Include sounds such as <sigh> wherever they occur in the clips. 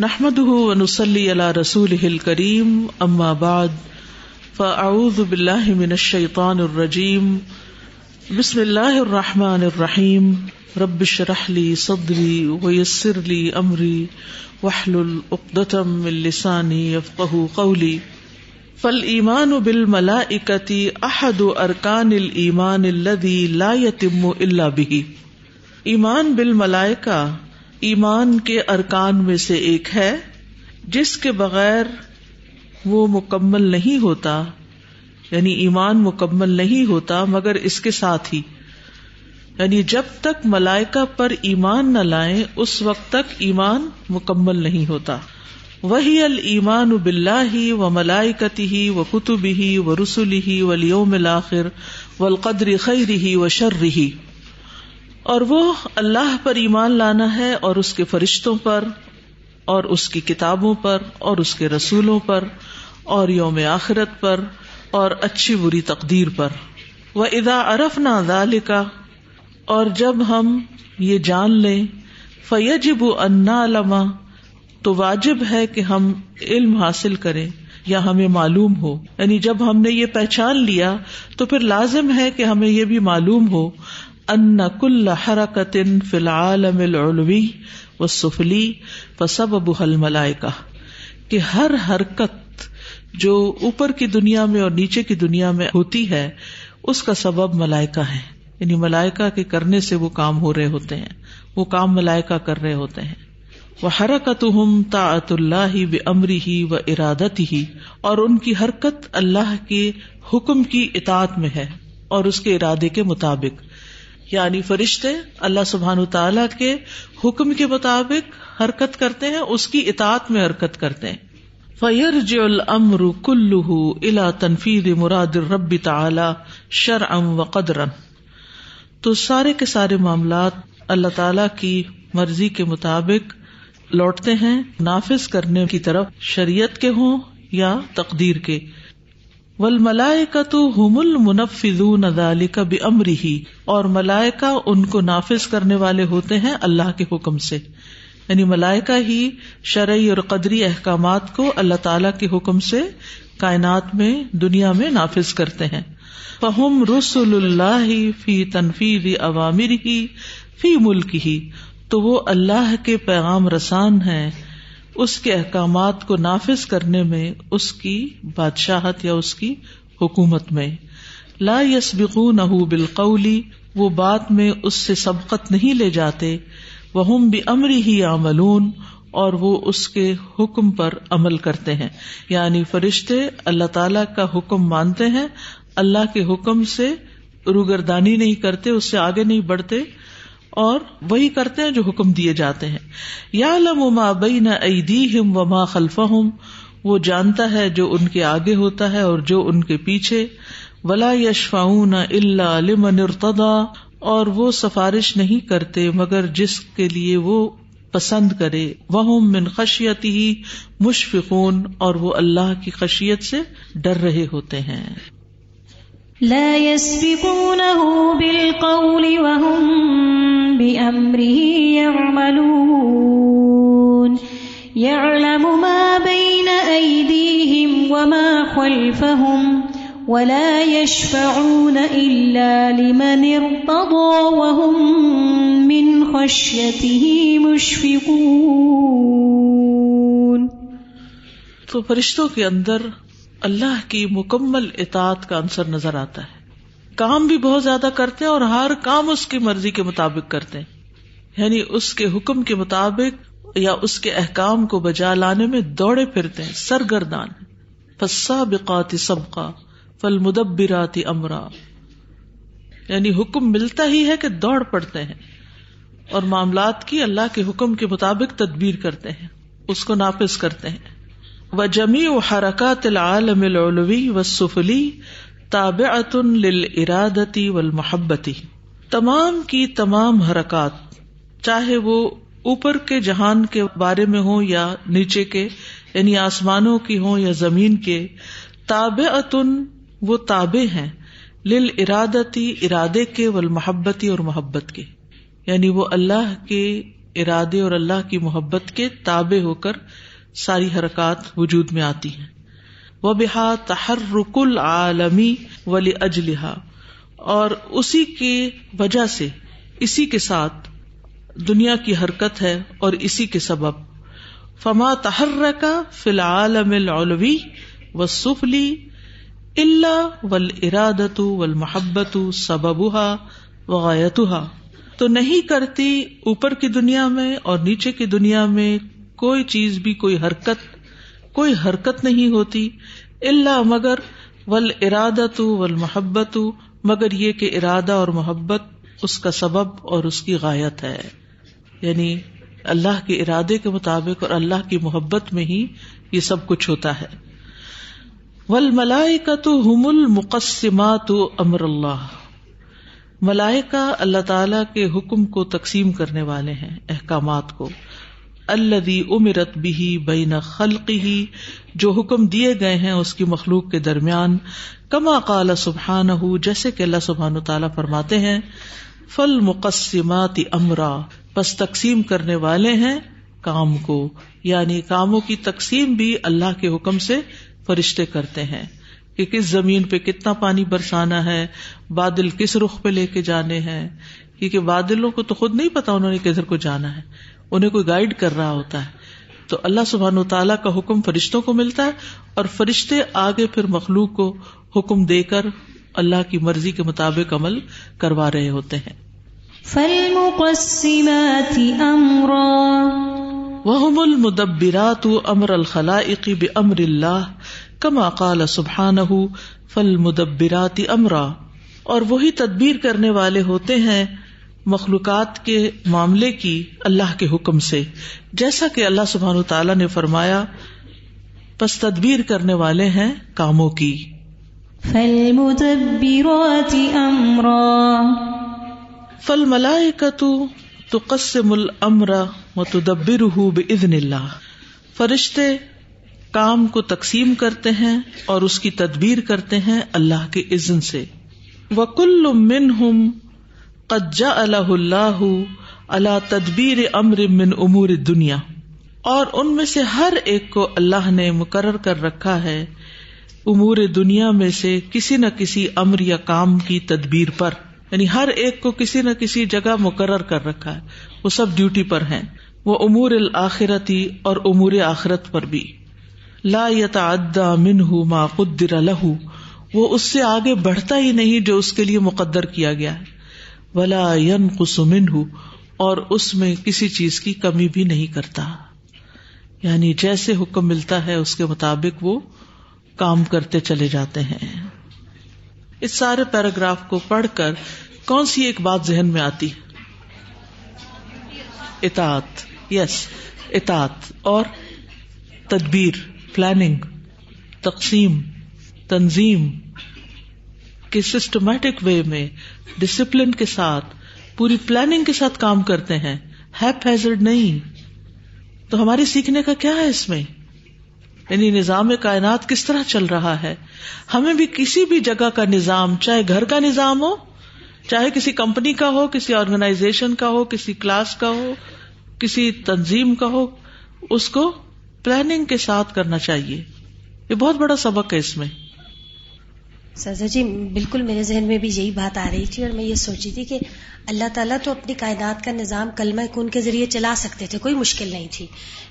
نحمد ونسلی علی رسول کریم اما بعد فاعوذ باللہ من الشیطان الرجیم بسم اللہ الرحمن الرحیم رب شرح لی صدری ویسر لی امری وحلل اقدتم من لسانی یفقہ قولی فالایمان بالملائکتی احد ارکان الایمان الذي لا يتم الا به. ایمان بالملائکہ ایمان کے ارکان میں سے ایک ہے، جس کے بغیر وہ مکمل نہیں ہوتا یعنی ایمان مکمل نہیں ہوتا، مگر اس کے ساتھ ہی۔ یعنی جب تک ملائکہ پر ایمان نہ لائیں، اس وقت تک ایمان مکمل نہیں ہوتا۔ وہی المان بلّہ ہی و ملائکتی ہی و کتب ہی و رسول ہی و لیوم الآخر و القدر خیر ہی و شر ہی اور وہ اللہ پر ایمان لانا ہے اور اس کے فرشتوں پر اور اس کی کتابوں پر اور اس کے رسولوں پر اور یوم آخرت پر اور اچھی بری تقدیر پر۔ وہ ادا ارف نہ کا اور جب ہم یہ جان لیں فیجب انا علما تو واجب ہے کہ ہم علم حاصل کریں یا ہمیں معلوم ہو۔ یعنی جب ہم نے یہ پہچان لیا، تو پھر لازم ہے کہ ہمیں یہ بھی معلوم ہو۔ ان کل حرکت فی العالم العلوی و سفلی فسب ابو ملائکہ کہ ہر حرکت جو اوپر کی دنیا میں اور نیچے کی دنیا میں ہوتی ہے، اس کا سبب ملائکہ ہے۔ یعنی ملائکہ کے کرنے سے وہ کام ہو رہے ہوتے ہیں، وہ کام ملائکہ کر رہے ہوتے ہیں۔ وہ حرکت ہم طاعت اللہ بے امری ہی و ارادت ہی اور ان کی حرکت اللہ کے حکم کی اطاعت میں ہے اور اس کے ارادے کے مطابق۔ یعنی فرشتے اللہ سبحان تعالی کے حکم کے مطابق حرکت کرتے ہیں، اس کی اطاعت میں حرکت کرتے ہیں۔ فیر المر کلو الا تنفید مراد ربی تعلی شر ام و قدر تو سارے کے سارے معاملات اللہ تعالی کی مرضی کے مطابق لوٹتے ہیں، نافذ کرنے کی طرف شریعت کے ہوں یا تقدیر کے۔ ول ملائے کا تو ہی اور ملائکا ان کو نافذ کرنے والے ہوتے ہیں اللہ کے حکم سے۔ یعنی ملائکا ہی شرعی اور قدری احکامات کو اللہ تعالی کے حکم سے کائنات میں، دنیا میں نافذ کرتے ہیں۔ فہم رسول اللہ فی تنفیز عوامر ہی فی ملک ہی تو وہ اللہ کے پیغام رسان ہیں۔ اس کے احکامات کو نافذ کرنے میں اس کی بادشاہت یا اس کی حکومت میں۔ لا یس بکو نہ بالقولی وہ بات میں اس سے سبقت نہیں لے جاتے۔ وہ بھی امری ہی عملون اور وہ اس کے حکم پر عمل کرتے ہیں۔ یعنی فرشتے اللہ تعالی کا حکم مانتے ہیں، اللہ کے حکم سے روگردانی نہیں کرتے، اس سے آگے نہیں بڑھتے۔ اور وہی کرتے ہیں جو حکم دیے جاتے ہیں۔ یا لما بین ایدیہم وما خلفہم، وہ جانتا ہے جو ان کے آگے ہوتا ہے اور جو ان کے پیچھے۔ ولا یشفاؤن الا لمن ارتضا اور وہ سفارش نہیں کرتے مگر جس کے لیے وہ پسند کرے۔ وہ من خشیت ہی مشفقون، اور وہ اللہ کی خشیت سے ڈر رہے ہوتے ہیں۔ لا يسبقونه بالقول وهم بأمره يعملون. يعلم ما بين أيديهم وما خلفهم ولا يشفعون إلا لمن ارتضى وهم من خشيته مشفقون. تو فرشتوں کے اندر اللہ کی مکمل اطاعت کا عنصر نظر آتا ہے۔ کام بھی بہت زیادہ کرتے ہیں اور ہر کام اس کی مرضی کے مطابق کرتے ہیں۔ یعنی اس کے حکم کے مطابق یا اس کے احکام کو بجا لانے میں دوڑے پھرتے ہیں، سرگردان۔ فسا بقات سبقہ فل مدبراتی امرا یعنی حکم ملتا ہی ہے کہ دوڑ پڑتے ہیں۔ اور معاملات کی اللہ کے حکم کے مطابق تدبیر کرتے ہیں۔ اس کو نافذ کرتے ہیں۔ و جمی و حرکات العالم العلوی و سفلی تاب ارادتی و محبتی تمام کی تمام حرکات، چاہے وہ اوپر کے جہان کے بارے میں ہوں یا نیچے کے یعنی آسمانوں کی ہوں یا زمین کے تاب وہ تابے ہیں لل ارادتی ارادے کے و محبتی اور محبت کے۔ یعنی وہ اللہ کے ارادے اور اللہ کی محبت کے تابع ہو کر ساری حرکات وجود میں آتی ہیں۔ وہ بحا تحرک العالمی ولی اجلحا اور اسی کی وجہ سے اسی کے ساتھ دنیا کی حرکت ہے اور اسی کے سبب۔ فما تحرکا فی العالم العلوی و سفلی اللہ ول ارادت ول محبت سببہ وغیتہ تو نہیں کرتی اوپر کی دنیا میں اور نیچے کی دنیا میں کوئی چیز بھی کوئی حرکت کوئی حرکت نہیں ہوتی اللہ مگر ول ارادت ول محبت مگر یہ کہ ارادہ اور محبت اس کا سبب اور اس کی غایت ہے۔ یعنی اللہ کے ارادے کے مطابق اور اللہ کی محبت میں ہی یہ سب کچھ ہوتا ہے۔ ول ملائے کا تو ہم المقسمات امر اللہ۔ ملائکا اللہ تعالی کے حکم کو تقسیم کرنے والے ہیں، احکامات کو۔ الدی امرت بھی بین خلق ہی جو حکم دیے گئے ہیں اس کی مخلوق کے درمیان، کما قال سبحان ہُ جیسے کہ اللہ سبحان تعالیٰ فرماتے ہیں فل مقصمات امرا بس تقسیم کرنے والے ہیں کام کو یعنی کاموں کی تقسیم بھی اللہ کے حکم سے فرشتے کرتے ہیں، کہ کس زمین پہ کتنا پانی برسانا ہے، بادل کس رخ پہ لے کے جانے ہیں، کیونکہ بادلوں کو تو خود نہیں پتا انہوں نے کدھر کو جانا ہے۔ انہیں کوئی گائڈ کر رہا ہوتا ہے۔ تو اللہ سبحان و تعالیٰ کا حکم فرشتوں کو ملتا ہے اور فرشتے آگے پھر مخلوق کو حکم دے کر اللہ کی مرضی کے مطابق عمل کروا رہے ہوتے ہیں۔ وہ المدبرات امر الخلائق بامر اللہ کما قال سبحان فل مدبرات امرا اور وہی تدبیر کرنے والے ہوتے ہیں مخلوقات کے معاملے کی اللہ کے حکم سے۔ جیسا کہ اللہ سبحان تعالیٰ نے فرمایا پس تدبیر کرنے والے ہیں کاموں کی۔ فل مدبرات امرا فل ملائے کا تو قسم العمرا متدبر بزن اللہ فرشتے کام کو تقسیم کرتے ہیں اور اس کی تدبیر کرتے ہیں اللہ کے عزن سے۔ وکل من ہم قجا اللہ اللہ اللہ تدبیر امر من امور دنیا۔ اور ان میں سے ہر ایک کو اللہ نے مقرر کر رکھا ہے امور دنیا میں سے کسی نہ کسی امر یا کام کی تدبیر پر۔ یعنی ہر ایک کو کسی نہ کسی جگہ مقرر کر رکھا ہے۔ وہ سب ڈیوٹی پر ہیں۔ وہ امور الآخرتی اور امور آخرت پر بھی۔ لا يتعدى منه ما قدر له وہ اس سے آگے بڑھتا ہی نہیں جو اس کے لیے مقدر کیا گیا ہے۔ ولا ينقص منه، اور اس میں کسی چیز کی کمی بھی نہیں کرتا۔ یعنی جیسے حکم ملتا ہے، اس کے مطابق وہ کام کرتے چلے جاتے ہیں۔ اس سارے پیراگراف کو پڑھ کر کون سی ایک بات ذہن میں آتی؟ اطاعت۔ یس اطاعت۔ اور تدبیر پلاننگ تقسیم، تنظیم۔ کے سسٹمیٹک وے میں ڈسپلن کے ساتھ، پوری پلاننگ کے ساتھ کام کرتے ہیں ہیپ ہیزڈ نہیں۔ تو ہماری سیکھنے کا کیا ہے اس میں؟ یعنی نظام کائنات کس طرح چل رہا ہے؟ ہمیں بھی کسی بھی جگہ کا نظام، چاہے گھر کا نظام ہو، چاہے کسی کمپنی کا ہو، کسی آرگنائزیشن کا ہو، کسی کلاس کا ہو، کسی تنظیم کا ہو، اس کو پلاننگ کے ساتھ کرنا چاہیے۔ یہ بہت بڑا سبق ہے اس میں۔ سرزا جی بالکل میرے ذہن میں بھی یہی بات آ رہی تھی اور میں یہ سوچی تھی کہ اللہ تعالیٰ تو اپنی کائنات کا نظام کلمہ کن کے ذریعے چلا سکتے تھے کوئی مشکل نہیں تھی۔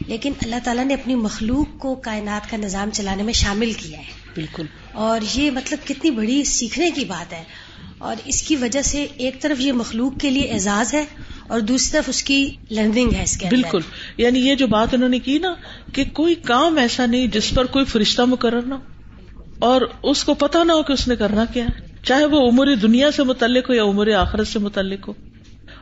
لیکن اللہ تعالیٰ نے اپنی مخلوق کو کائنات کا نظام چلانے میں شامل کیا ہے۔ بالکل۔ اور یہ مطلب کتنی بڑی سیکھنے کی بات ہے۔ اور اس کی وجہ سے ایک طرف یہ مخلوق کے لیے اعزاز ہے اور دوسری طرف اس کی لرننگ ہے اس کے بالکل۔ یعنی یہ جو بات انہوں نے کی نا کہ کوئی کام ایسا نہیں جس پر کوئی فرشتہ مقرر نہ اور اس کو پتا نہ ہو کہ اس نے کرنا کیا ہے۔ چاہے وہ عمر دنیا سے متعلق ہو یا عمر آخرت سے متعلق ہو۔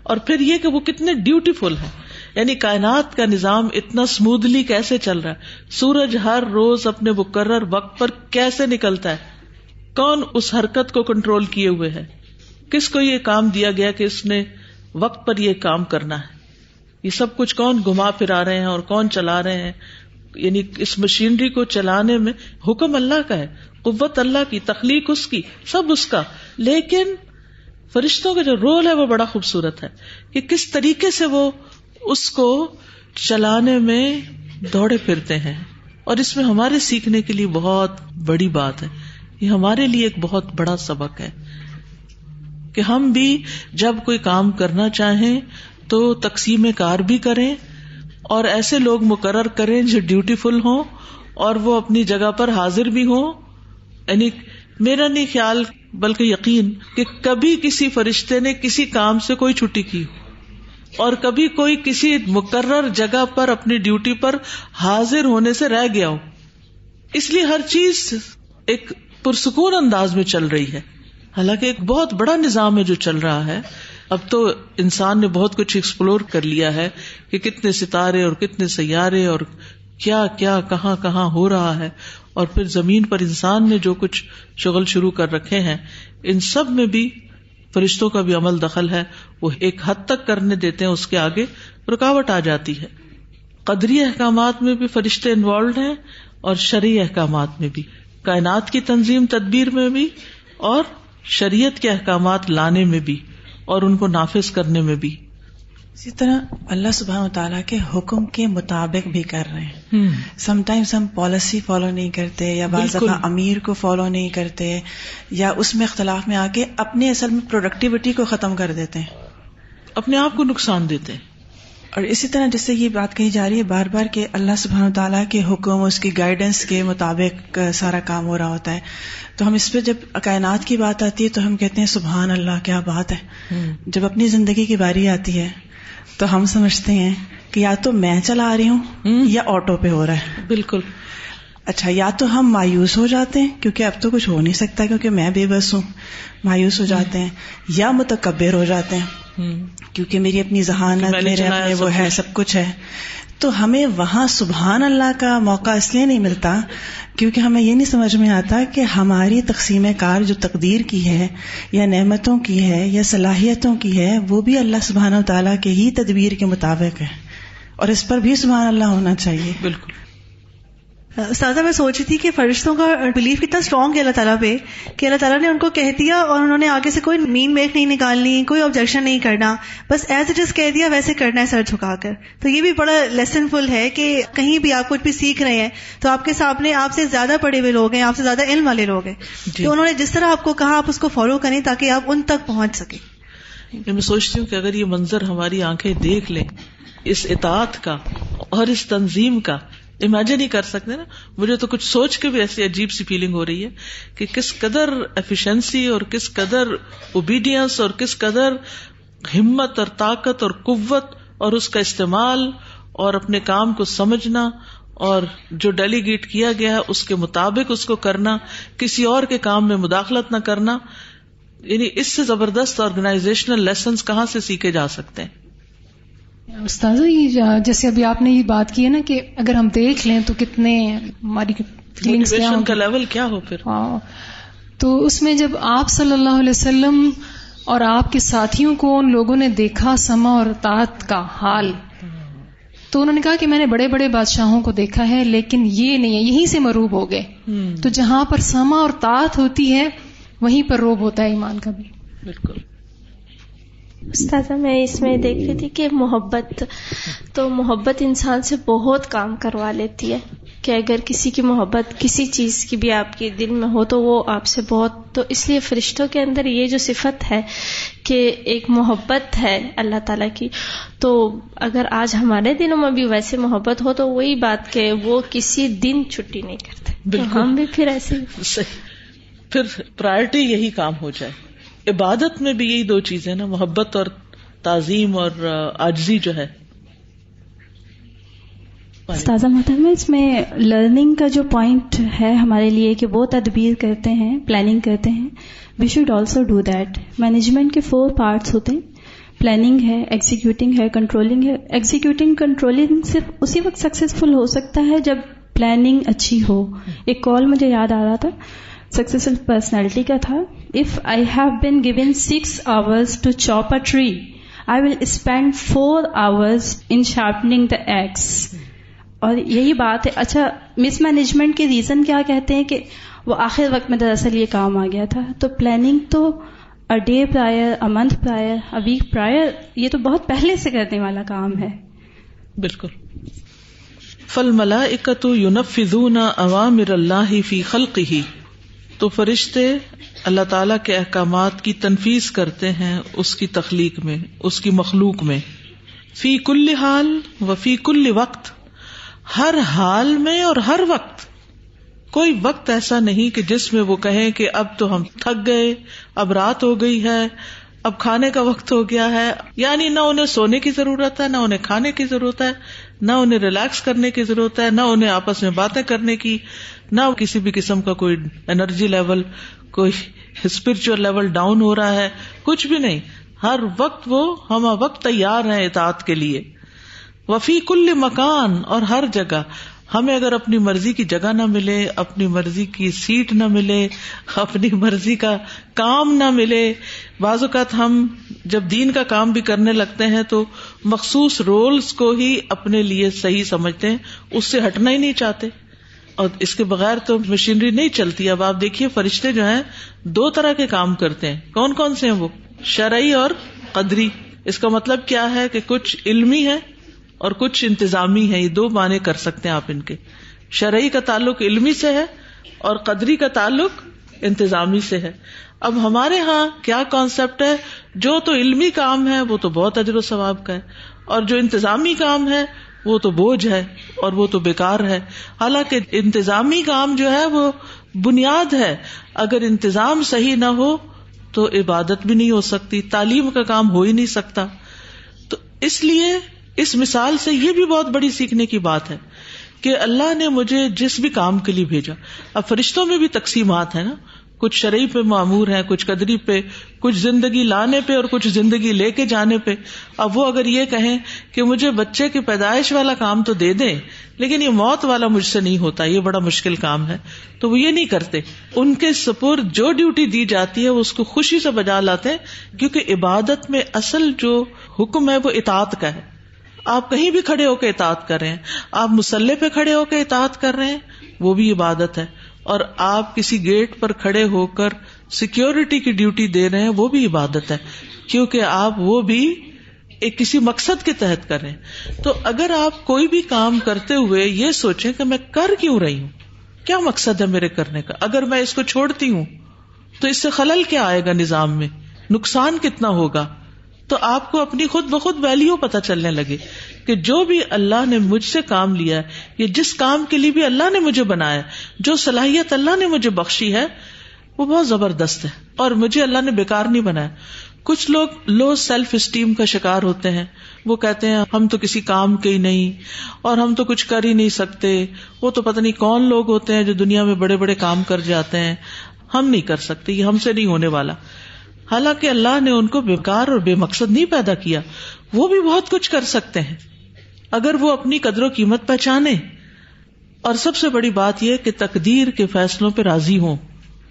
اور پھر یہ کہ وہ کتنے ڈیوٹیفل ہے یعنی کائنات کا نظام اتنا اسموتھلی کیسے چل رہا ہے۔ سورج ہر روز اپنے مقرر وقت پر کیسے نکلتا ہے۔ کون اس حرکت کو کنٹرول کیے ہوئے ہے؟ کس کو یہ کام دیا گیا کہ اس نے وقت پر یہ کام کرنا ہے؟ یہ سب کچھ کون گھما پھرا رہے ہیں اور کون چلا رہے ہیں؟ یعنی اس مشینری کو چلانے میں حکم اللہ کا ہے، قوت اللہ کی، تخلیق اس کی، سب اس کا۔ لیکن فرشتوں کا جو رول ہے وہ بڑا خوبصورت ہے کہ کس طریقے سے وہ اس کو چلانے میں دوڑے پھرتے ہیں۔ اور اس میں ہمارے سیکھنے کے لیے بہت بڑی بات ہے۔ یہ ہمارے لیے ایک بہت بڑا سبق ہے کہ ہم بھی جب کوئی کام کرنا چاہیں تو تقسیم کار بھی کریں۔ اور ایسے لوگ مقرر کریں جو ڈیوٹی فل ہوں اور وہ اپنی جگہ پر حاضر بھی ہوں۔ یعنی میرا نہیں خیال، بلکہ یقین کہ کبھی کسی فرشتے نے کسی کام سے کوئی چھٹی کی اور کبھی کوئی کسی مقرر جگہ پر اپنی ڈیوٹی پر حاضر ہونے سے رہ گیا ہو۔ اس لیے ہر چیز ایک پرسکون انداز میں چل رہی ہے۔ حالانکہ ایک بہت بڑا نظام ہے جو چل رہا ہے۔ اب تو انسان نے بہت کچھ ایکسپلور کر لیا ہے کہ کتنے ستارے اور کتنے سیارے اور کیا کیا کہاں کہاں ہو رہا ہے اور پھر زمین پر انسان نے جو کچھ شغل شروع کر رکھے ہیں، ان سب میں بھی فرشتوں کا بھی عمل دخل ہے، وہ ایک حد تک کرنے دیتے ہیں، اس کے آگے رکاوٹ آ جاتی ہے۔ قدری احکامات میں بھی فرشتے انوالوڈ ہیں اور شرعی احکامات میں بھی۔ کائنات کی تنظیم تدبیر میں بھی اور شریعت کے احکامات لانے میں بھی۔ اور ان کو نافذ کرنے میں بھی۔ اسی طرح اللہ سبحان تعالیٰ کے حکم کے مطابق بھی کر رہے ہیں۔ سم ٹائمس ہم پالیسی فالو نہیں کرتے یا بعض دفعہ امیر کو فالو نہیں کرتے یا اس میں اختلاف میں آ کے اپنے اصل میں پروڈکٹیوٹی کو ختم کر دیتے ہیں۔ اپنے آپ کو نقصان دیتے ہیں۔ اور اسی طرح جس سے یہ بات کہی جا رہی ہے بار بار کہ اللہ سبحان تعالیٰ کے حکم اس کی گائیڈنس کے مطابق سارا کام ہو رہا ہوتا ہے۔ تو ہم اس پہ جب کائنات کی بات آتی ہے تو ہم کہتے ہیں سبحان اللہ کیا بات ہے۔ جب اپنی زندگی کی باری آتی ہے تو ہم سمجھتے ہیں کہ یا تو میں چلا رہی ہوں۔ یا آٹو پہ ہو رہا ہے۔ بالکل۔ اچھا یا تو ہم مایوس ہو جاتے ہیں کیونکہ اب تو کچھ ہو نہیں سکتا کیونکہ میں بے بس ہوں مایوس ہو جاتے ہیں یا متکبر ہو جاتے ہیں کیونکہ میری اپنی ذہانت میرے اپنے وہ ہے سب کچھ ہے۔ تو ہمیں وہاں سبحان اللہ کا موقع اس لیے نہیں ملتا کیونکہ ہمیں یہ نہیں سمجھ میں آتا کہ ہماری تقسیم کار جو تقدیر کی ہے یا نعمتوں کی ہے یا صلاحیتوں کی ہے وہ بھی اللہ سبحان و تعالیٰ کے ہی تدبیر کے مطابق ہے۔ اور اس پر بھی سبحان اللہ ہونا چاہیے۔ بالکل۔ استاذہ میں سوچی تھی کہ فرشتوں کا بلیف کتنا اسٹرانگ ہے اللہ تعالیٰ پہ کہ اللہ تعالیٰ نے ان کو کہہ دیا اور انہوں نے آگے سے کوئی مین میک نہیں نکالنی کوئی آبجیکشن نہیں کرنا بس ایز اٹ از کہہ دیا ویسے کرنا ہے سر جھکا کر۔ تو یہ بھی بڑا لیسن فل ہے کہ کہیں بھی آپ کچھ بھی سیکھ رہے ہیں تو آپ کے سامنے آپ سے زیادہ پڑھے ہوئے لوگ ہیں آپ سے زیادہ علم والے لوگ ہیں۔ جی. تو انہوں نے جس طرح آپ کو کہا آپ اس کو فالو کریں تاکہ آپ ان تک پہنچ سکیں۔ میں سوچتی ہوں کہ اگر یہ منظر ہماری آنکھیں دیکھ لیں اس اطاعت کا اور اس تنظیم کا امیجن ہی کر سکتے نا۔ مجھے تو کچھ سوچ کے بھی ایسی عجیب سی فیلنگ ہو رہی ہے کہ کس قدر ایفیشنسی اور کس قدر اوبیڈینس اور کس قدر ہمت اور طاقت اور قوت اور اس کا استعمال اور اپنے کام کو سمجھنا اور جو ڈیلیگیٹ کیا گیا ہے اس کے مطابق اس کو کرنا، کسی اور کے کام میں مداخلت نہ کرنا یعنی اس سے زبردست آرگنائزیشنل لیسنس کہاں سے سیکھے جا سکتے ہیں؟ استاذ یہ جیسے ابھی آپ نے یہ بات کی ہے نا کہ اگر ہم دیکھ لیں تو کتنے ہماری فیلنگس کا لیول کیا ہو پھر؟ تو اس میں جب آپ صلی اللہ علیہ وسلم اور آپ کے ساتھیوں کو ان لوگوں نے دیکھا سما اور تات کا حال تو انہوں نے کہا کہ میں نے بڑے بڑے بادشاہوں کو دیکھا ہے لیکن یہ نہیں ہے یہیں سے مروب ہو گئے۔ تو جہاں پر سما اور تات ہوتی ہے وہیں پر روب ہوتا ہے ایمان کا بھی۔ بالکل۔ استاذہ میں اس میں دیکھ رہی تھی کہ محبت تو محبت انسان سے بہت کام کروا لیتی ہے کہ اگر کسی کی محبت کسی چیز کی بھی آپ کے دل میں ہو تو وہ آپ سے بہت تو اس لیے فرشتوں کے اندر یہ جو صفت ہے کہ ایک محبت ہے اللہ تعالیٰ کی تو اگر آج ہمارے دنوں میں بھی ویسے محبت ہو تو وہی بات کہ وہ کسی دن چھٹی نہیں کرتے۔ ہم بھی پھر ایسے پھر پرائرٹی یہی کام ہو جائے۔ عبادت میں بھی یہی دو چیزیں نا، محبت اور تعظیم اور آجزی جو ہے۔ تازہ محترمہ اس میں لرننگ کا جو پوائنٹ ہے ہمارے لیے کہ وہ تدبیر کرتے ہیں پلاننگ کرتے ہیں we should also do that management کے فور پارٹس ہوتے ہیں۔ پلاننگ ہے ایگزیکٹنگ ہے کنٹرولنگ ہے۔ ایگزیکٹنگ کنٹرولنگ صرف اسی وقت سکسیزفل ہو سکتا ہے جب پلاننگ اچھی ہو۔ ایک کال مجھے یاد آ رہا تھا سکسیسفل پرسنالٹی کا تھا۔ If I have been given six hours to chop a tree I will spend four hours in sharpening the axe اور یہی بات ہے۔ اچھا مس مینجمنٹ کے ریزن کیا کہتے ہیں کہ وہ آخر وقت میں دراصل یہ کام آ گیا تھا۔ تو پلاننگ تو a day prior a month prior a week prior یہ تو بہت پہلے سے کرنے والا کام ہے۔ بالکل۔ فل ملا اکت یونفون عوامر اللہ فی خلق ہی تو فرشتے اللہ تعالی کے احکامات کی تنفیز کرتے ہیں اس کی تخلیق میں، اس کی مخلوق میں۔ فی کل حال و فی کل وقت، ہر حال میں اور ہر وقت۔ کوئی وقت ایسا نہیں کہ جس میں وہ کہیں کہ اب تو ہم تھک گئے، اب رات ہو گئی ہے، اب کھانے کا وقت ہو گیا ہے۔ یعنی نہ انہیں سونے کی ضرورت ہے، نہ انہیں کھانے کی ضرورت ہے، نہ انہیں ریلیکس کرنے کی ضرورت ہے، نہ انہیں آپس میں باتیں کرنے کی۔ نہ کسی بھی قسم کا کوئی انرجی لیول کوئی اسپرچل لیول ڈاؤن ہو رہا ہے، کچھ بھی نہیں۔ ہر وقت وہ ہم وقت تیار ہیں اطاعت کے لیے۔ وفی کل مکان اور ہر جگہ۔ ہمیں اگر اپنی مرضی کی جگہ نہ ملے، اپنی مرضی کی سیٹ نہ ملے، اپنی مرضی کا کام نہ ملے۔ بعض اوقات ہم جب دین کا کام بھی کرنے لگتے ہیں تو مخصوص رولس کو ہی اپنے لیے صحیح سمجھتے ہیں، اس سے ہٹنا ہی نہیں چاہتے۔ اور اس کے بغیر تو مشینری نہیں چلتی۔ اب آپ دیکھیے فرشتے جو ہیں، دو طرح کے کام کرتے ہیں۔ کون کون سے ہیں وہ؟ شرعی اور قدری۔ اس کا مطلب کیا ہے کہ کچھ علمی ہے اور کچھ انتظامی ہے۔ یہ دو معنی کر سکتے ہیں آپ ان کے۔ شرعی کا تعلق علمی سے ہے اور قدری کا تعلق انتظامی سے ہے۔ اب ہمارے یہاں کیا کانسیپٹ ہے؟ جو تو علمی کام ہے، وہ تو بہت اجر و ثواب کا ہے۔ اور جو انتظامی کام ہے وہ تو بوجھ ہے اور وہ تو بیکار ہے۔ حالانکہ انتظامی کام جو ہے وہ بنیاد ہے۔ اگر انتظام صحیح نہ ہو تو عبادت بھی نہیں ہو سکتی، تعلیم کا کام ہو ہی نہیں سکتا۔ تو اس لیے اس مثال سے یہ بھی بہت بڑی سیکھنے کی بات ہے کہ اللہ نے مجھے جس بھی کام کے لیے بھیجا، اب فرشتوں میں بھی تقسیمات ہیں نا۔ کچھ شرعی پہ معمور ہیں، کچھ قدری پہ، کچھ زندگی لانے پہ اور کچھ زندگی لے کے جانے پہ۔ اب وہ اگر یہ کہیں کہ مجھے بچے کی پیدائش والا کام تو دے دیں، لیکن یہ موت والا مجھ سے نہیں ہوتا، یہ بڑا مشکل کام ہے۔ تو وہ یہ نہیں کرتے۔ ان کے سپور جو ڈیوٹی دی جاتی ہے، وہ اس کو خوشی سے بجا لاتے ہیں، کیونکہ عبادت میں اصل جو حکم ہے، وہ اطاعت کا ہے۔ آپ کہیں بھی کھڑے ہو کے اطاعت کر رہے ہیں، آپ مسلح پہ کھڑے ہو کے اطاعت کر رہے ہیں، وہ بھی عبادت ہے۔ اور آپ کسی گیٹ پر کھڑے ہو کر سیکورٹی کی ڈیوٹی دے رہے ہیں، وہ بھی عبادت ہے۔ کیونکہ آپ وہ بھی ایک کسی مقصد کے تحت کر رہے ہیں۔ تو اگر آپ کوئی بھی کام کرتے ہوئے یہ سوچیں کہ میں کر کیوں رہی ہوں؟ کیا مقصد ہے میرے کرنے کا؟ اگر میں اس کو چھوڑتی ہوں، تو اس سے خلل کیا آئے گا نظام میں؟ نقصان کتنا ہوگا؟ تو آپ کو اپنی خود بخود ویلو پتا چلنے لگے کہ جو بھی اللہ نے مجھ سے کام لیا ہے، یا جس کام کے لیے بھی اللہ نے مجھے بنایا جو صلاحیت اللہ نے مجھے بخشی ہے، وہ بہت زبردست ہے۔ اور مجھے اللہ نے بےکار نہیں بنایا۔ کچھ لوگ لو سیلف اسٹیم کا شکار ہوتے ہیں۔ وہ کہتے ہیں، ہم تو کسی کام کے ہی نہیں، اور ہم تو کچھ کر ہی نہیں سکتے۔ وہ تو پتہ نہیں کون لوگ ہوتے ہیں جو دنیا میں بڑے بڑے کام کر جاتے ہیں۔ ہم نہیں کر سکتے، یہ ہم سے نہیں ہونے والا۔ حالانکہ اللہ نے ان کو بےکار اور بے مقصد نہیں پیدا کیا، وہ بھی بہت کچھ کر سکتے ہیں۔ اگر وہ اپنی قدر و قیمت پہچانے۔ اور سب سے بڑی بات یہ کہ تقدیر کے فیصلوں پہ راضی ہوں۔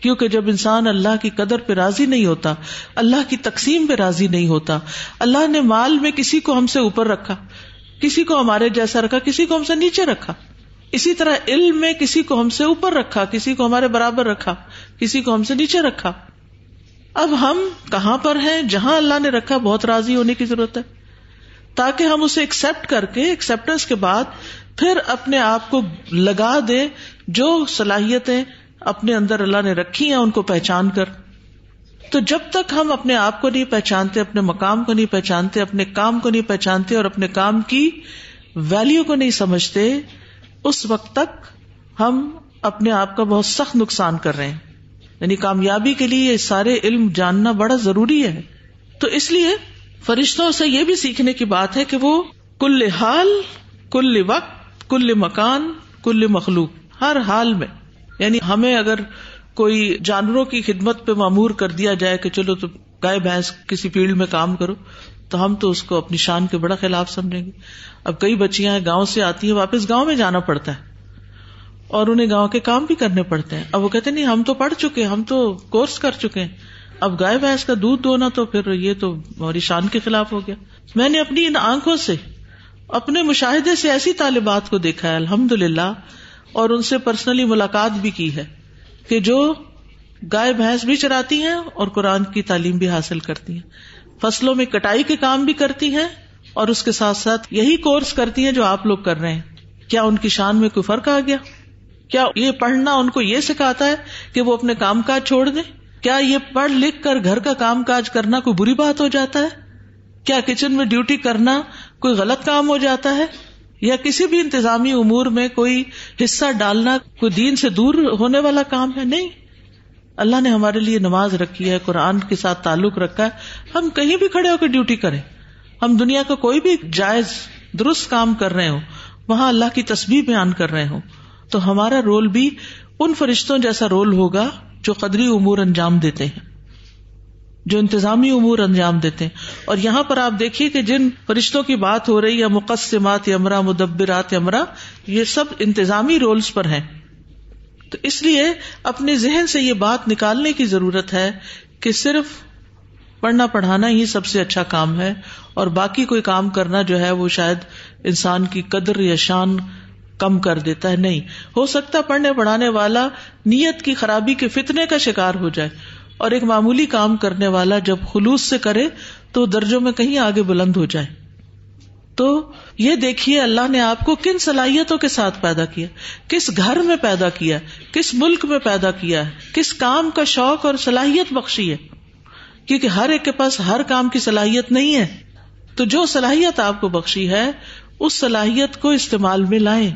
کیونکہ جب انسان اللہ کی قدر پہ راضی نہیں ہوتا، اللہ کی تقسیم پہ راضی نہیں ہوتا۔ اللہ نے مال میں کسی کو ہم سے اوپر رکھا، کسی کو ہمارے jیسا رکھا، کسی کو ہم سے نیچے رکھا۔ اسی طرح علم میں کسی کو ہم سے اوپر رکھا، کسی کو ہمارے برابر رکھا، کسی کو ہم سے نیچے رکھا۔ اب ہم کہاں پر ہیں؟ جہاں اللہ نے رکھا، بہت راضی ہونے کی ضرورت ہے۔ تاکہ ہم اسے ایکسپٹ کر کے ایکسپٹینس کے بعد پھر اپنے آپ کو لگا دے، جو صلاحیتیں اپنے اندر اللہ نے رکھی ہیں، ان کو پہچان کر۔ تو جب تک ہم اپنے آپ کو نہیں پہچانتے، اپنے مقام کو نہیں پہچانتے، اپنے کام کو نہیں پہچانتے اور اپنے کام کی ویلو کو نہیں سمجھتے، اس وقت تک ہم اپنے آپ کا بہت سخت نقصان کر رہے ہیں۔ یعنی کامیابی کے لیے یہ سارے علم جاننا بڑا ضروری ہے۔ تو اس لیے فرشتوں سے یہ بھی سیکھنے کی بات ہے کہ وہ کل حال، کل وقت، کل مکان، کل مخلوق، ہر حال میں۔ یعنی ہمیں اگر کوئی جانوروں کی خدمت پہ معمور کر دیا جائے کہ چلو تو گائے، بھینس کسی فیلڈ میں کام کرو، تو ہم تو اس کو اپنی شان کے بڑا خلاف سمجھیں گے۔ اب کئی بچیاں گاؤں سے آتی ہیں، واپس گاؤں میں جانا پڑتا ہے۔ اور انہیں گاؤں کے کام بھی کرنے پڑتے ہیں۔ اب وہ کہتے نہیں، ہم تو پڑھ چکے ہم تو کورس کر چکے ہیں۔ اب گائے بھینس کا دودھ دھونا تو پھر یہ تو ہماری شان کے خلاف ہو گیا۔ میں نے اپنی ان آنکھوں سے، اپنے مشاہدے سے ایسی طالبات کو دیکھا ہے الحمد للہ اور ان سے پرسنلی ملاقات بھی کی ہے کہ جو گائے بھینس بھی چراتی ہیں اور قرآن کی تعلیم بھی حاصل کرتی ہیں۔ فصلوں میں کٹائی کے کام بھی کرتی ہیں اور اس کے ساتھ ساتھ یہی کورس کرتی ہیں جو آپ لوگ کر رہے ہیں۔ کیا ان کی شان میں کوئی فرق آ گیا؟ کیا یہ پڑھنا ان کو یہ سکھاتا ہے کہ وہ اپنے کام کاج چھوڑ دیں؟ کیا یہ پڑھ لکھ کر گھر کا کام کاج کرنا کوئی بری بات ہو جاتا ہے؟ کیا کچن میں ڈیوٹی کرنا کوئی غلط کام ہو جاتا ہے؟ یا کسی بھی انتظامی امور میں کوئی حصہ ڈالنا کوئی دین سے دور ہونے والا کام ہے؟ نہیں۔ اللہ نے ہمارے لیے نماز رکھی ہے، قرآن کے ساتھ تعلق رکھا ہے۔ ہم کہیں بھی کھڑے ہو کے ڈیوٹی کریں۔ ہم دنیا کا کوئی بھی جائز، درست کام کر رہے ہوں، وہاں اللہ کی تصویر بیان کر رہے ہوں۔ تو ہمارا رول بھی ان فرشتوں جیسا رول ہوگا جو قدری امور انجام دیتے ہیں، جو انتظامی امور انجام دیتے ہیں۔ اور یہاں پر آپ دیکھیے کہ جن فرشتوں کی بات ہو رہی ہے مقصمات امرا مدبرات امرا یہ سب انتظامی رولس پر ہیں۔ تو اس لیے اپنے ذہن سے یہ بات نکالنے کی ضرورت ہے کہ صرف پڑھنا پڑھانا ہی سب سے اچھا کام ہے، اور باقی کوئی کام کرنا جو ہے وہ شاید انسان کی قدر یا شان کم کر دیتا ہے۔ نہیں، ہو سکتا پڑھنے پڑھانے والا نیت کی خرابی کے فتنے کا شکار ہو جائے۔ اور ایک معمولی کام کرنے والا جب خلوص سے کرے تو درجوں میں کہیں آگے بلند ہو جائے۔ تو یہ دیکھیے اللہ نے آپ کو کن صلاحیتوں کے ساتھ پیدا کیا۔ کس گھر میں پیدا کیا۔ کس ملک میں پیدا کیا کس کام کا شوق اور صلاحیت بخشی ہے۔ کیونکہ ہر ایک کے پاس ہر کام کی صلاحیت نہیں ہے۔ تو جو صلاحیت آپ کو بخشی ہے اس صلاحیت کو استعمال میں لائیں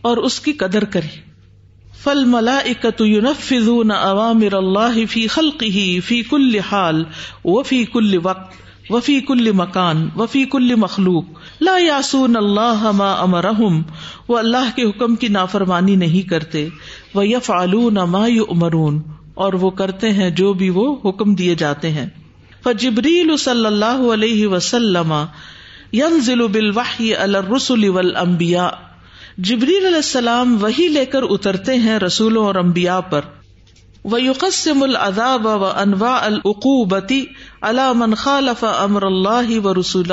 اور اس کی قدر کریں۔ فل ملا اکتون عوامر اللہ فی خلقی فی کل حال و فی کل وقت وفی کل مکان وفی کل مخلوق۔ لا یاسون اللہ ما امرحم وہ اللہ کے حکم کی نافرمانی نہیں کرتے۔ وہ یف ما یؤمرون اور وہ کرتے ہیں جو بھی وہ حکم دیے جاتے ہیں۔ فجبریل صلی اللہ علیہ وسلم ینزل بالوحی علی الرسل والانبیاء۔ جبریل علیہ السلام وہی لے کر اترتے ہیں رسولوں اور امبیا پر۔ وہ یقسم العذاب و انواع العقوبتی علی من خالف امر اللہ و رسول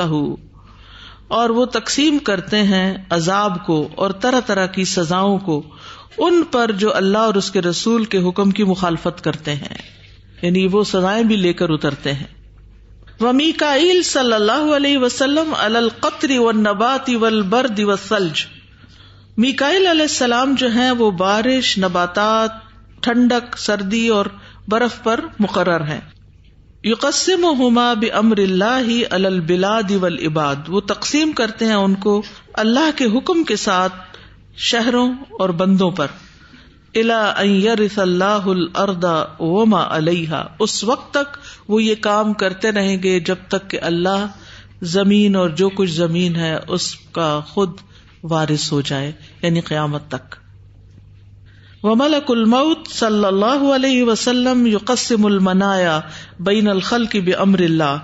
اور وہ تقسیم کرتے ہیں عذاب کو اور طرح طرح کی سزاؤں کو۔ ان پر جو اللہ اور اس کے رسول کے حکم کی مخالفت کرتے ہیں۔ یعنی وہ سزائیں بھی لے کر اترتے ہیں۔ ومی کا صلی اللہ علیہ وسلم القطری و نباتی ول برد و سلج میکائل علیہ السلام جو ہیں وہ بارش، نباتات، ٹھنڈک، سردی اور برف پر مقرر ہیں. یقسم ہما بمر اللہ البلاد والعباد. وہ تقسیم کرتے ہیں ان کو اللہ کے حکم کے ساتھ شہروں اور بندوں پر. الا یرث اللہ الردا وما علیہ اس وقت تک وہ یہ کام کرتے رہیں گے جب تک کہ اللہ زمین اور جو کچھ زمین ہے اس کا خود وارث ہو جائے یعنی قیامت تک۔ و ملک صلی اللہ علیہ وسلم یقسم المنایا بین الخل کی بے امر اللہ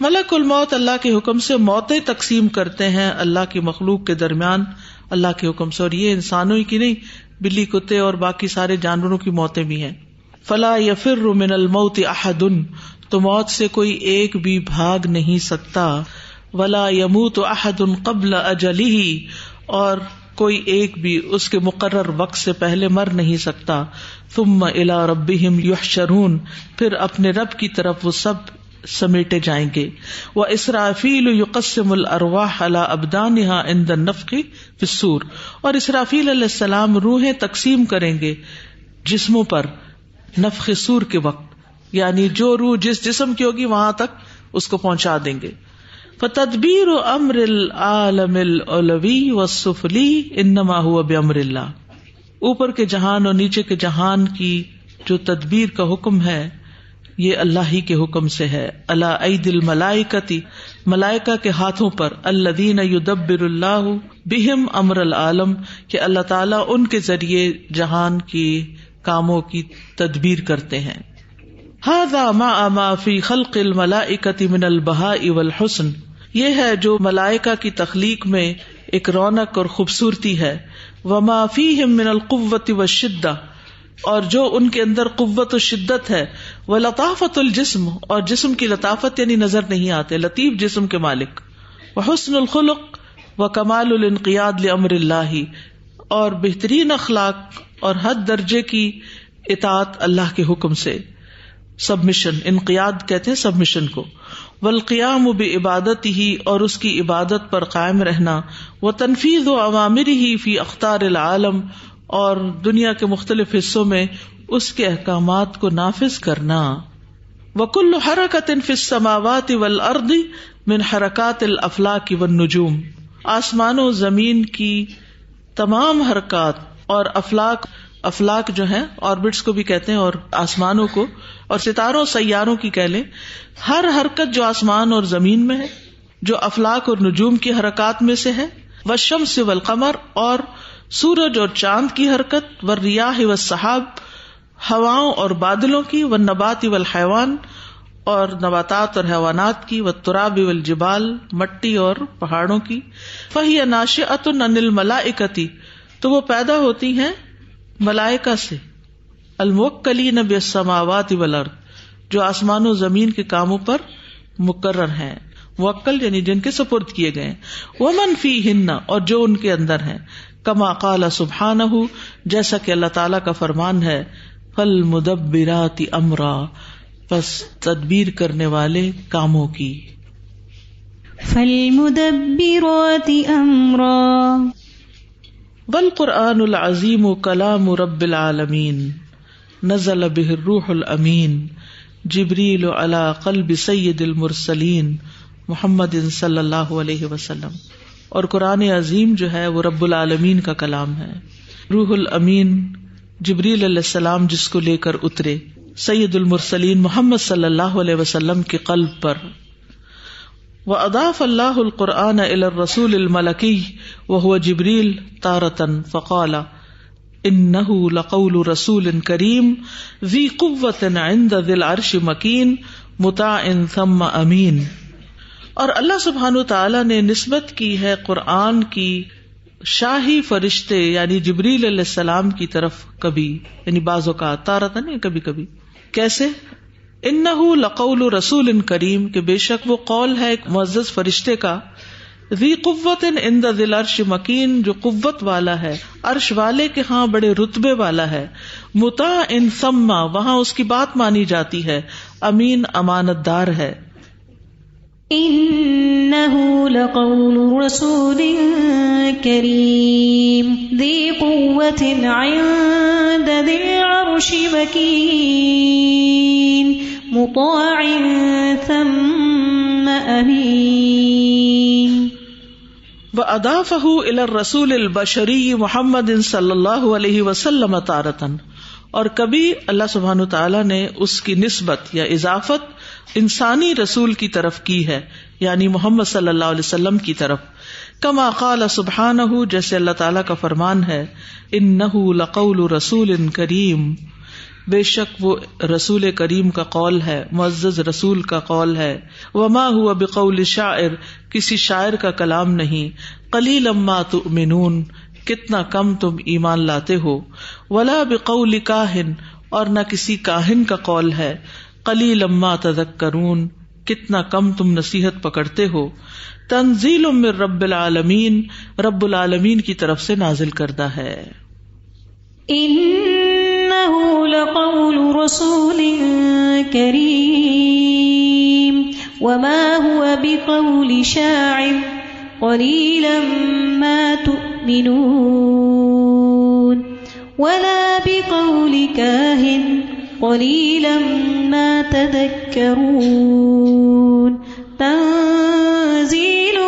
ملک الموت اللہ کے حکم سے موتیں تقسیم کرتے ہیں اللہ کی مخلوق کے درمیان۔ اللہ کے حکم سے اور یہ انسانوں ہی کی نہیں بلی کتے اور باقی سارے جانوروں کی موتیں بھی ہیں۔ فلا یا فر من الموت احدن تو موت سے کوئی ایک بھی بھاگ نہیں سکتا۔ ولا یموت احد قبل اجلی اور کوئی ایک بھی اس کے مقرر وقت سے پہلے مر نہیں سکتا۔ تم الا رب یحشرون، پھر اپنے رب کی طرف وہ سب سمیٹے جائیں گے۔ وہ اسرافیل یقسم الرواح اللہ ابدان اند نفقی فسور اور اسرافیل علیہ السلام روحیں تقسیم کریں گے جسموں پر نفق سور کے وقت۔ یعنی جو روح جس جسم کی ہوگی وہاں تک اس کو پہنچا دیں گے۔ فتدبیر امر العالم الولوی و سفلی انما ہوا بمر اللہ اوپر کے جہان اور نیچے کے جہان کی جو تدبیر کا حکم ہے یہ اللہ ہی کے حکم سے ہے۔ اللہ عید الملائکتی ملائکا کے ہاتھوں پر اللہ دین یدبر اللہ بہم امر العالم، کہ اللہ تعالیٰ ان کے ذریعے جہان کی کاموں کی تدبیر کرتے ہیں۔ ہاضا ما اما فی خلق الملائکتی من البہا والحسن، یہ ہے جو ملائکا کی تخلیق میں ایک رونق اور خوبصورتی ہے۔ وہ معافی من القوت و شدہ اور جو ان کے اندر قوت و شدت ہے، وہ لطافت الجسم، اور جسم کی لطافت یعنی نظر نہیں آتے، لطیف جسم کے مالک۔ وہ حسن الخلق و کمال الانقیاد لمر اللہ، اور بہترین اخلاق اور حد درجے کی اطاط اللہ کے حکم سے۔ سبمشن انقیاد کہتے ہیں سبمشن کو۔ ولقیام و عبادت ہی اور اس کی عبادت پر قائم رہنا۔ وہ تنفیز و عوامر ہی فی اختار العالم اور دنیا کے مختلف حصوں میں اس کے احکامات کو نافذ کرنا۔ وکل حرکت سماوات ول اردی من حرکات الافلاق و نجوم آسمان و زمین کی تمام حرکات اور افلاق افلاق جو ہے آربٹس کو بھی کہتے ہیں اور آسمانوں کو اور ستاروں، سیاروں کی کہہ لیں۔ ہر حرکت جو آسمان اور زمین میں ہے، جو افلاق اور نجوم کی حرکات میں سے ہے و شم سے ولقمر اور سورج اور چاند کی حرکت، و ریاح و صحاب ہواؤں اور بادلوں کی، و نبات و حیوان اور نباتات اور حیوانات کی، و تراب جبال مٹی اور پہاڑوں کی۔ فہی ناش ات انل ملا تو وہ پیدا ہوتی ہیں ملائکا سے۔ الموکلی نبی السماوات والارض، جو آسمان و زمین کے کاموں پر مقرر ہیں۔ موکل یعنی جن کے سپرد کیے گئے۔ وہ منفی ہن اور جو ان کے اندر ہیں۔ کما قال سبحان جیسا کہ اللہ تعالی کا فرمان ہے فل مدبراتی امرا بس تدبیر کرنے والے کاموں کی۔ فل مدبراتی امرا۔ بل قرآن العظیم و کلام رب العالمین نزل به الروح الامین جبریل علی قلب سید المرسلین محمد صلی اللہ علیہ وسلم۔ اور قرآن عظیم جو ہے وہ رب العالمین کا کلام ہے۔ روح الامین جبریل علیہ السلام جس کو لے کر اترے، سید المرسلین محمد صلی اللہ علیہ وسلم کے قلب پر۔ و اداف اللہ القرآن رسول الملکی وہ جبریل تارتن فقال ان لقول رسول کریم وی قوت عند دل عرش مکین متا ان ثم امین اور اللہ سبحان تعالی نے نسبت کی ہے قرآن کی شاہی فرشتے یعنی جبریل علیہ السلام کی طرف کبھی یعنی بعض اوقات تارتن کبھی کبھی۔ کیسے؟ ان لقول رسول ان کریم کے بے شک وہ قول ہے ایک معزز فرشتے کا۔ ذی قوت ان دل عرش مکین، جو قوت والا ہے، عرش والے کے ہاں بڑے رتبے والا ہے۔ متا ان سما وہاں اس کی بات مانی جاتی ہے۔ امین امانت دار ہے۔ لقول رسول کریم ذی قوت عند ذی العرش مکین مطاع ثم امین وادافه الى الرسول البشری محمد صلی اللہ علیہ وسلم تارتن اور کبھی اللہ سبحان تعالیٰ نے اس کی نسبت یا اضافت انسانی رسول کی طرف کی ہے یعنی محمد صلی اللہ علیہ وسلم کی طرف۔ کما قال سبحان جیسے اللہ تعالیٰ کا فرمان ہے ان نہ لقول رسول ان کریم۔ بے شک وہ رسول کریم کا قول ہے، معزز رسول کا قول ہے۔ وما ہوا بقول شاعر، کسی شاعر کا کلام نہیں۔ کلی لما تؤمنون، کتنا کم تم ایمان لاتے ہو۔ ولا بقول کاہن، اور نہ کسی کاہن کا قول ہے۔ کلی لما تذکرون، کتنا کم تم نصیحت پکڑتے ہو۔ تنزیل من رب العالمین رب العالمین کی طرف سے نازل کردہ ہے۔ لقول رسول كريم وما هو بقول شاعر قليلا ما تؤمنون، ولا بقول كاهن قليلا ما تذكرون. تنزيل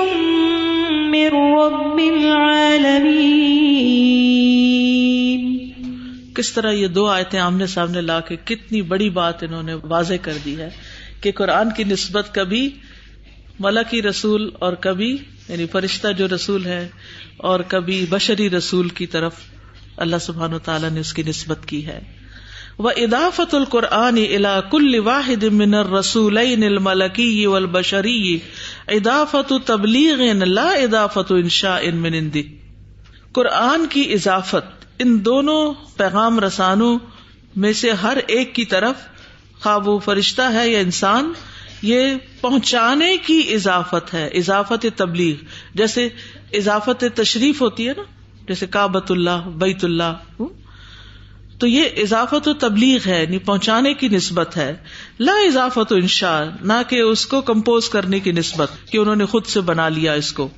من رب العالمين. کس طرح یہ دو آیتیں آمنے سامنے لا کے کتنی بڑی بات انہوں نے واضح کر دی ہے کہ قرآن کی نسبت کبھی ملکی رسول اور کبھی یعنی فرشتہ جو رسول ہے اور کبھی بشری رسول کی طرف اللہ سبحان و تعالیٰ نے اس کی نسبت کی ہے۔ وہ ادافت القرآن الا کل واحد من رسول الملکی والبشری ادافت تبلیغ لا ادافت انشاء ان من قرآن کی اضافت ان دونوں پیغام رسانوں میں سے ہر ایک کی طرف خواب و فرشتہ ہے یا انسان، یہ پہنچانے کی اضافت ہے، اضافت تبلیغ۔ جیسے اضافت تشریف ہوتی ہے نا، جیسے کابت اللہ، بیت اللہ۔ تو یہ اضافت و تبلیغ ہے یعنی پہنچانے کی نسبت ہے۔ لا اضافت و انشا نہ کہ اس کو کمپوز کرنے کی نسبت کہ انہوں نے خود سے بنا لیا اس کو۔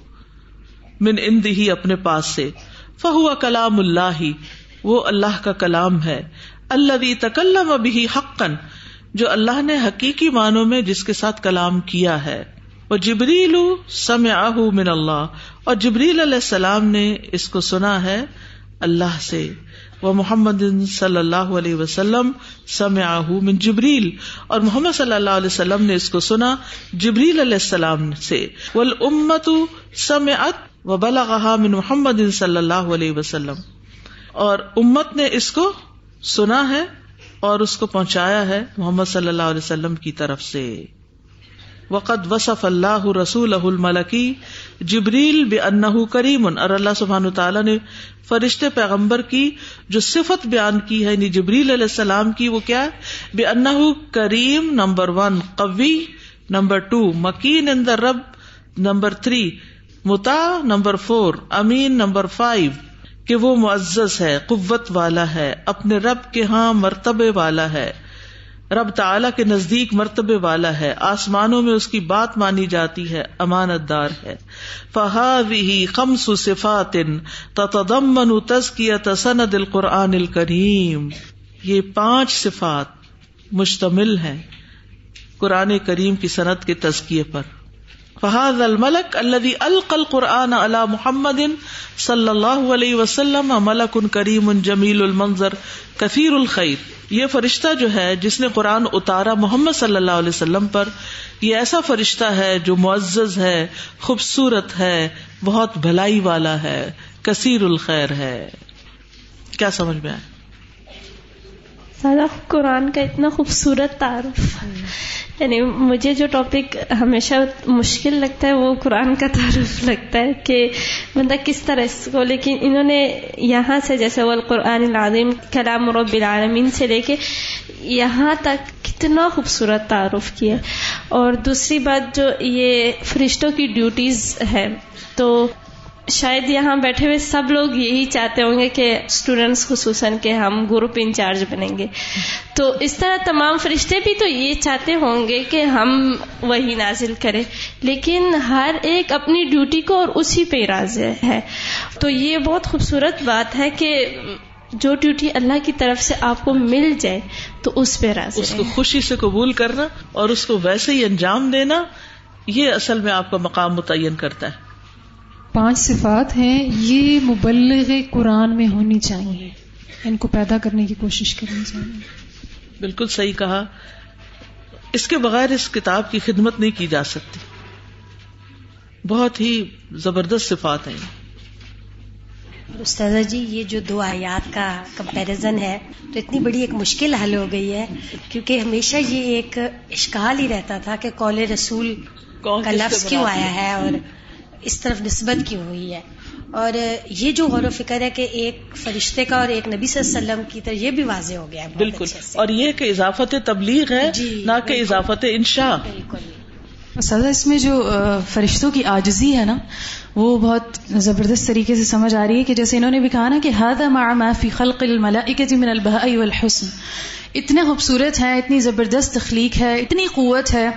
من اند ہی اپنے پاس سے۔ فہو کلام اللہ ہی وہ اللہ کا کلام ہے۔ اللہ تکلم ابھی حقن جو اللہ نے حقیقی معنوں میں جس کے ساتھ کلام کیا ہے۔ وہ جبریل سم من اللہ، اور جبریل علیہ السلام نے اس کو سنا ہے اللہ سے۔ وہ محمد صلی اللہ علیہ وسلم سم من جبریل اور محمد صلی اللہ علیہ وسلم نے اس کو سنا جبریل علیہ السلام سے ول امت سم ات و بلا من محمد صلی اللہ علیہ وسلم اور امت نے اس کو سنا ہے اور اس کو پہنچایا ہے محمد صلی اللہ علیہ وسلم کی طرف سے وقت وصف اللہ رسول الملکی جبریل بے انہ کریم. اور اللہ سبحان تعالیٰ نے فرشتے پیغمبر کی جو صفت بیان کی ہے یعنی جبریل علیہ السلام کی، وہ کیا بے انہ کریم، نمبر ون، قوی، نمبر ٹو، مکین ان دا رب، نمبر تھری، متا، نمبر فور، امین، نمبر فائیو، کہ وہ معزز ہے، قوت والا ہے، اپنے رب کے ہاں مرتبے والا ہے۔ رب تعلی کے نزدیک مرتبے والا ہے۔ آسمانوں میں اس کی بات مانی جاتی ہے، امانت دار ہے۔ فہاوی خمس صفات تتضمن تزکیت سند القرآن الکریم یہ پانچ صفات مشتمل ہیں قرآن کریم کی صنعت کے تزکیے پر۔ فہاد الملک الدی القل قرآن اللہ محمد صلی اللہ علیہ وسلم ملک ان کریم ان جمیل المنظر کثیر الخیر یہ فرشتہ جو ہے، جس نے قرآن اتارا محمد صلی اللہ علیہ وسلم پر، یہ ایسا فرشتہ ہے جو معزز ہے، خوبصورت ہے، بہت بھلائی والا ہے، کثیر الخیر ہے۔ کیا سمجھ میں آئے قرآن کا اتنا خوبصورت تعارف۔ یعنی مجھے جو ٹاپک ہمیشہ مشکل لگتا ہے وہ قرآن کا تعارف لگتا ہے کہ بندہ کس طرح اس کو، لیکن انہوں نے یہاں سے جیسے وہ القرآن العظیم، کلام رب العالمین سے لے کے یہاں تک کتنا خوبصورت تعارف کیا۔ اور دوسری بات جو یہ فرشتوں کی ڈیوٹیز ہے، تو شاید یہاں بیٹھے ہوئے سب لوگ یہی چاہتے ہوں گے کہ اسٹوڈینٹس خصوصاً کہ ہم گروپ انچارج بنیں گے۔ تو اس طرح تمام فرشتے بھی تو یہ چاہتے ہوں گے کہ ہم وہی نازل کریں۔ لیکن ہر ایک اپنی ڈیوٹی کو اور اسی پہ راز ہے۔ تو یہ بہت خوبصورت بات ہے کہ جو ڈیوٹی اللہ کی طرف سے آپ کو مل جائے تو اس پہ راضی اس کو خوشی سے قبول کرنا اور اس کو ویسے ہی انجام دینا یہ اصل میں آپ کا مقام متعین کرتا ہے۔ پانچ صفات ہیں یہ مبلغ قرآن میں ہونی چاہیے۔ ان کو پیدا کرنے کی کوشش کرنی چاہیے۔ بالکل صحیح کہا۔ اس کے بغیر اس کتاب کی خدمت نہیں کی جا سکتی۔ بہت ہی زبردست صفات ہیں۔ استاذہ جی یہ جو دو آیات کا کمپیرزن ہے تو اتنی بڑی ایک مشکل حل ہو گئی ہے۔ کیونکہ ہمیشہ یہ ایک اشکال ہی رہتا تھا کہ کال رسول کا لفظ کیوں آیا ہے اور اس طرف نسبت کی ہوئی ہے۔ اور یہ جو غور و فکر ہے کہ ایک فرشتے کا اور ایک نبی صلی اللہ علیہ وسلم کی طرح یہ بھی واضح ہو گیا ہے بالکل۔ اور یہ کہ اضافت تبلیغ ہے جی نہ کہ اضافت انشا بالکل۔ سزا اس میں جو فرشتوں کی آجزی ہے نا وہ بہت زبردست طریقے سے سمجھ آ رہی ہے کہ جیسے انہوں نے بھی کہا نا کہ ہاد فی خلق الملائکۃ من البہاء والحسن اتنے خوبصورت ہے اتنی زبردست تخلیق ہے اتنی قوت ہے۔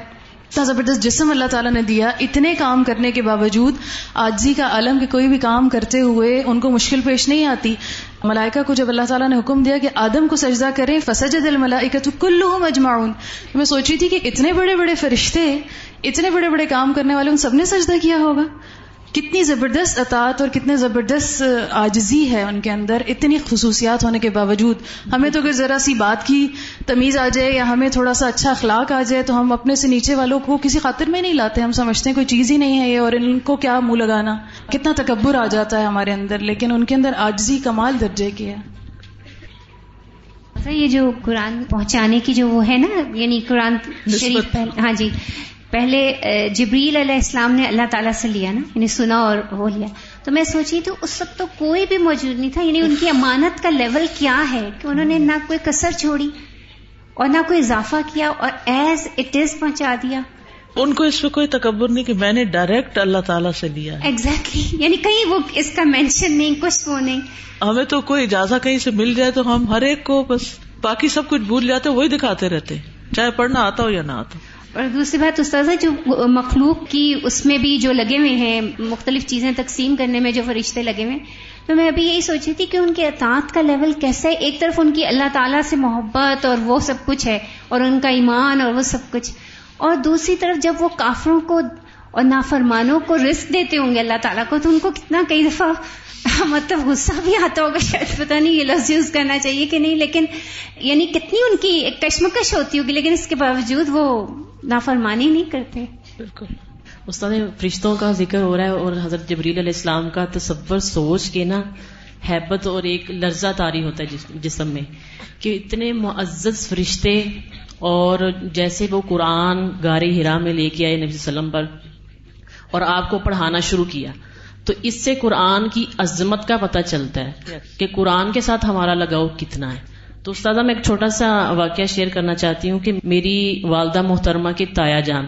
اتنا زبردست جسم اللہ تعالیٰ نے دیا، اتنے کام کرنے کے باوجود آجزی کا عالم کے کوئی بھی کام کرتے ہوئے ان کو مشکل پیش نہیں آتی۔ ملائکہ کو جب اللہ تعالیٰ نے حکم دیا کہ آدم کو سجدہ کریں فسجد الملائکہ تو کلو مجمعون میں سوچی تھی کہ اتنے بڑے بڑے فرشتے، اتنے بڑے بڑے کام کرنے والے ان سب نے سجدہ کیا ہوگا۔ کتنی زبردست اطاعت اور کتنے زبردست آجزی ہے ان کے اندر اتنی خصوصیات ہونے کے باوجود۔ ہمیں تو اگر ذرا سی بات کی تمیز آ جائے یا ہمیں تھوڑا سا اچھا اخلاق آ جائے تو ہم اپنے سے نیچے والوں کو کسی خاطر میں نہیں لاتے ہم سمجھتے ہیں کوئی چیز ہی نہیں ہے یہ اور ان کو کیا منہ لگانا۔ کتنا تکبر آ جاتا ہے ہمارے اندر لیکن ان کے اندر آجزی کمال درجے کی ہے۔ یہ جو قرآن پہنچانے کی جو وہ ہے نا یعنی قرآن شریف ہاں جی۔ پہلے جبریل علیہ السلام نے اللہ تعالیٰ سے لیا نا یعنی سنا اور وہ لیا۔ تو میں سوچی تو اس وقت تو کوئی بھی موجود نہیں تھا یعنی ان کی امانت کا لیول کیا ہے کہ انہوں نے نہ کوئی کسر چھوڑی اور نہ کوئی اضافہ کیا اور ایز اٹ از پہنچا دیا۔ ان کو اس پہ کوئی تکبر نہیں کہ میں نے ڈائریکٹ اللہ تعالیٰ سے لیا ایگزیکٹلی exactly. <laughs> یعنی کہیں وہ اس کا مینشن نہیں کچھ وہ نہیں۔ ہمیں تو کوئی اجازت کہیں سے مل جائے تو ہم ہر ایک کو بس باقی سب کچھ بھول جاتے وہی دکھاتے رہتے۔ چاہے پڑھنا آتا ہو یا نہ آتا۔ اور دوسری بات استاذہ، جو مخلوق کی اس میں بھی جو لگے ہوئے ہیں، مختلف چیزیں تقسیم کرنے میں جو فرشتے لگے ہوئے تو میں ابھی یہی سوچی تھی کہ ان کے اطاعت کا لیول کیسا ہے؟ ایک طرف ان کی اللہ تعالیٰ سے محبت اور وہ سب کچھ ہے، اور ان کا ایمان اور وہ سب کچھ، اور دوسری طرف جب وہ کافروں کو اور نافرمانوں کو رسک دیتے ہوں گے، اللہ تعالیٰ کو تو ان کو کتنا کئی دفعہ <laughs> مطلب غصہ بھی آتا ہوگا، شاید پتا نہیں یہ لفظ یوز کرنا چاہیے کہ نہیں، لیکن یعنی کتنی ان کی ایک کشمکش ہوتی ہوگی، لیکن اس کے باوجود وہ نافرمانی نہیں کرتے۔ بالکل۔ استاد فرشتوں کا ذکر ہو رہا ہے اور حضرت جبریل علیہ السلام کا تصور سوچ کے نا حیبت اور ایک لرزہ تاری ہوتا ہے جسم میں کہ اتنے معزز فرشتے اور جیسے وہ قرآن گارے ہرا میں لے کے آئے نبی وسلم پر اور آپ کو پڑھانا شروع کیا۔ تو اس سے قرآن کی عظمت کا پتہ چلتا ہے کہ قرآن کے ساتھ ہمارا لگاؤ کتنا ہے۔ تو استاذہ میں ایک چھوٹا سا واقعہ شیئر کرنا چاہتی ہوں کہ میری والدہ محترمہ کی تایا جان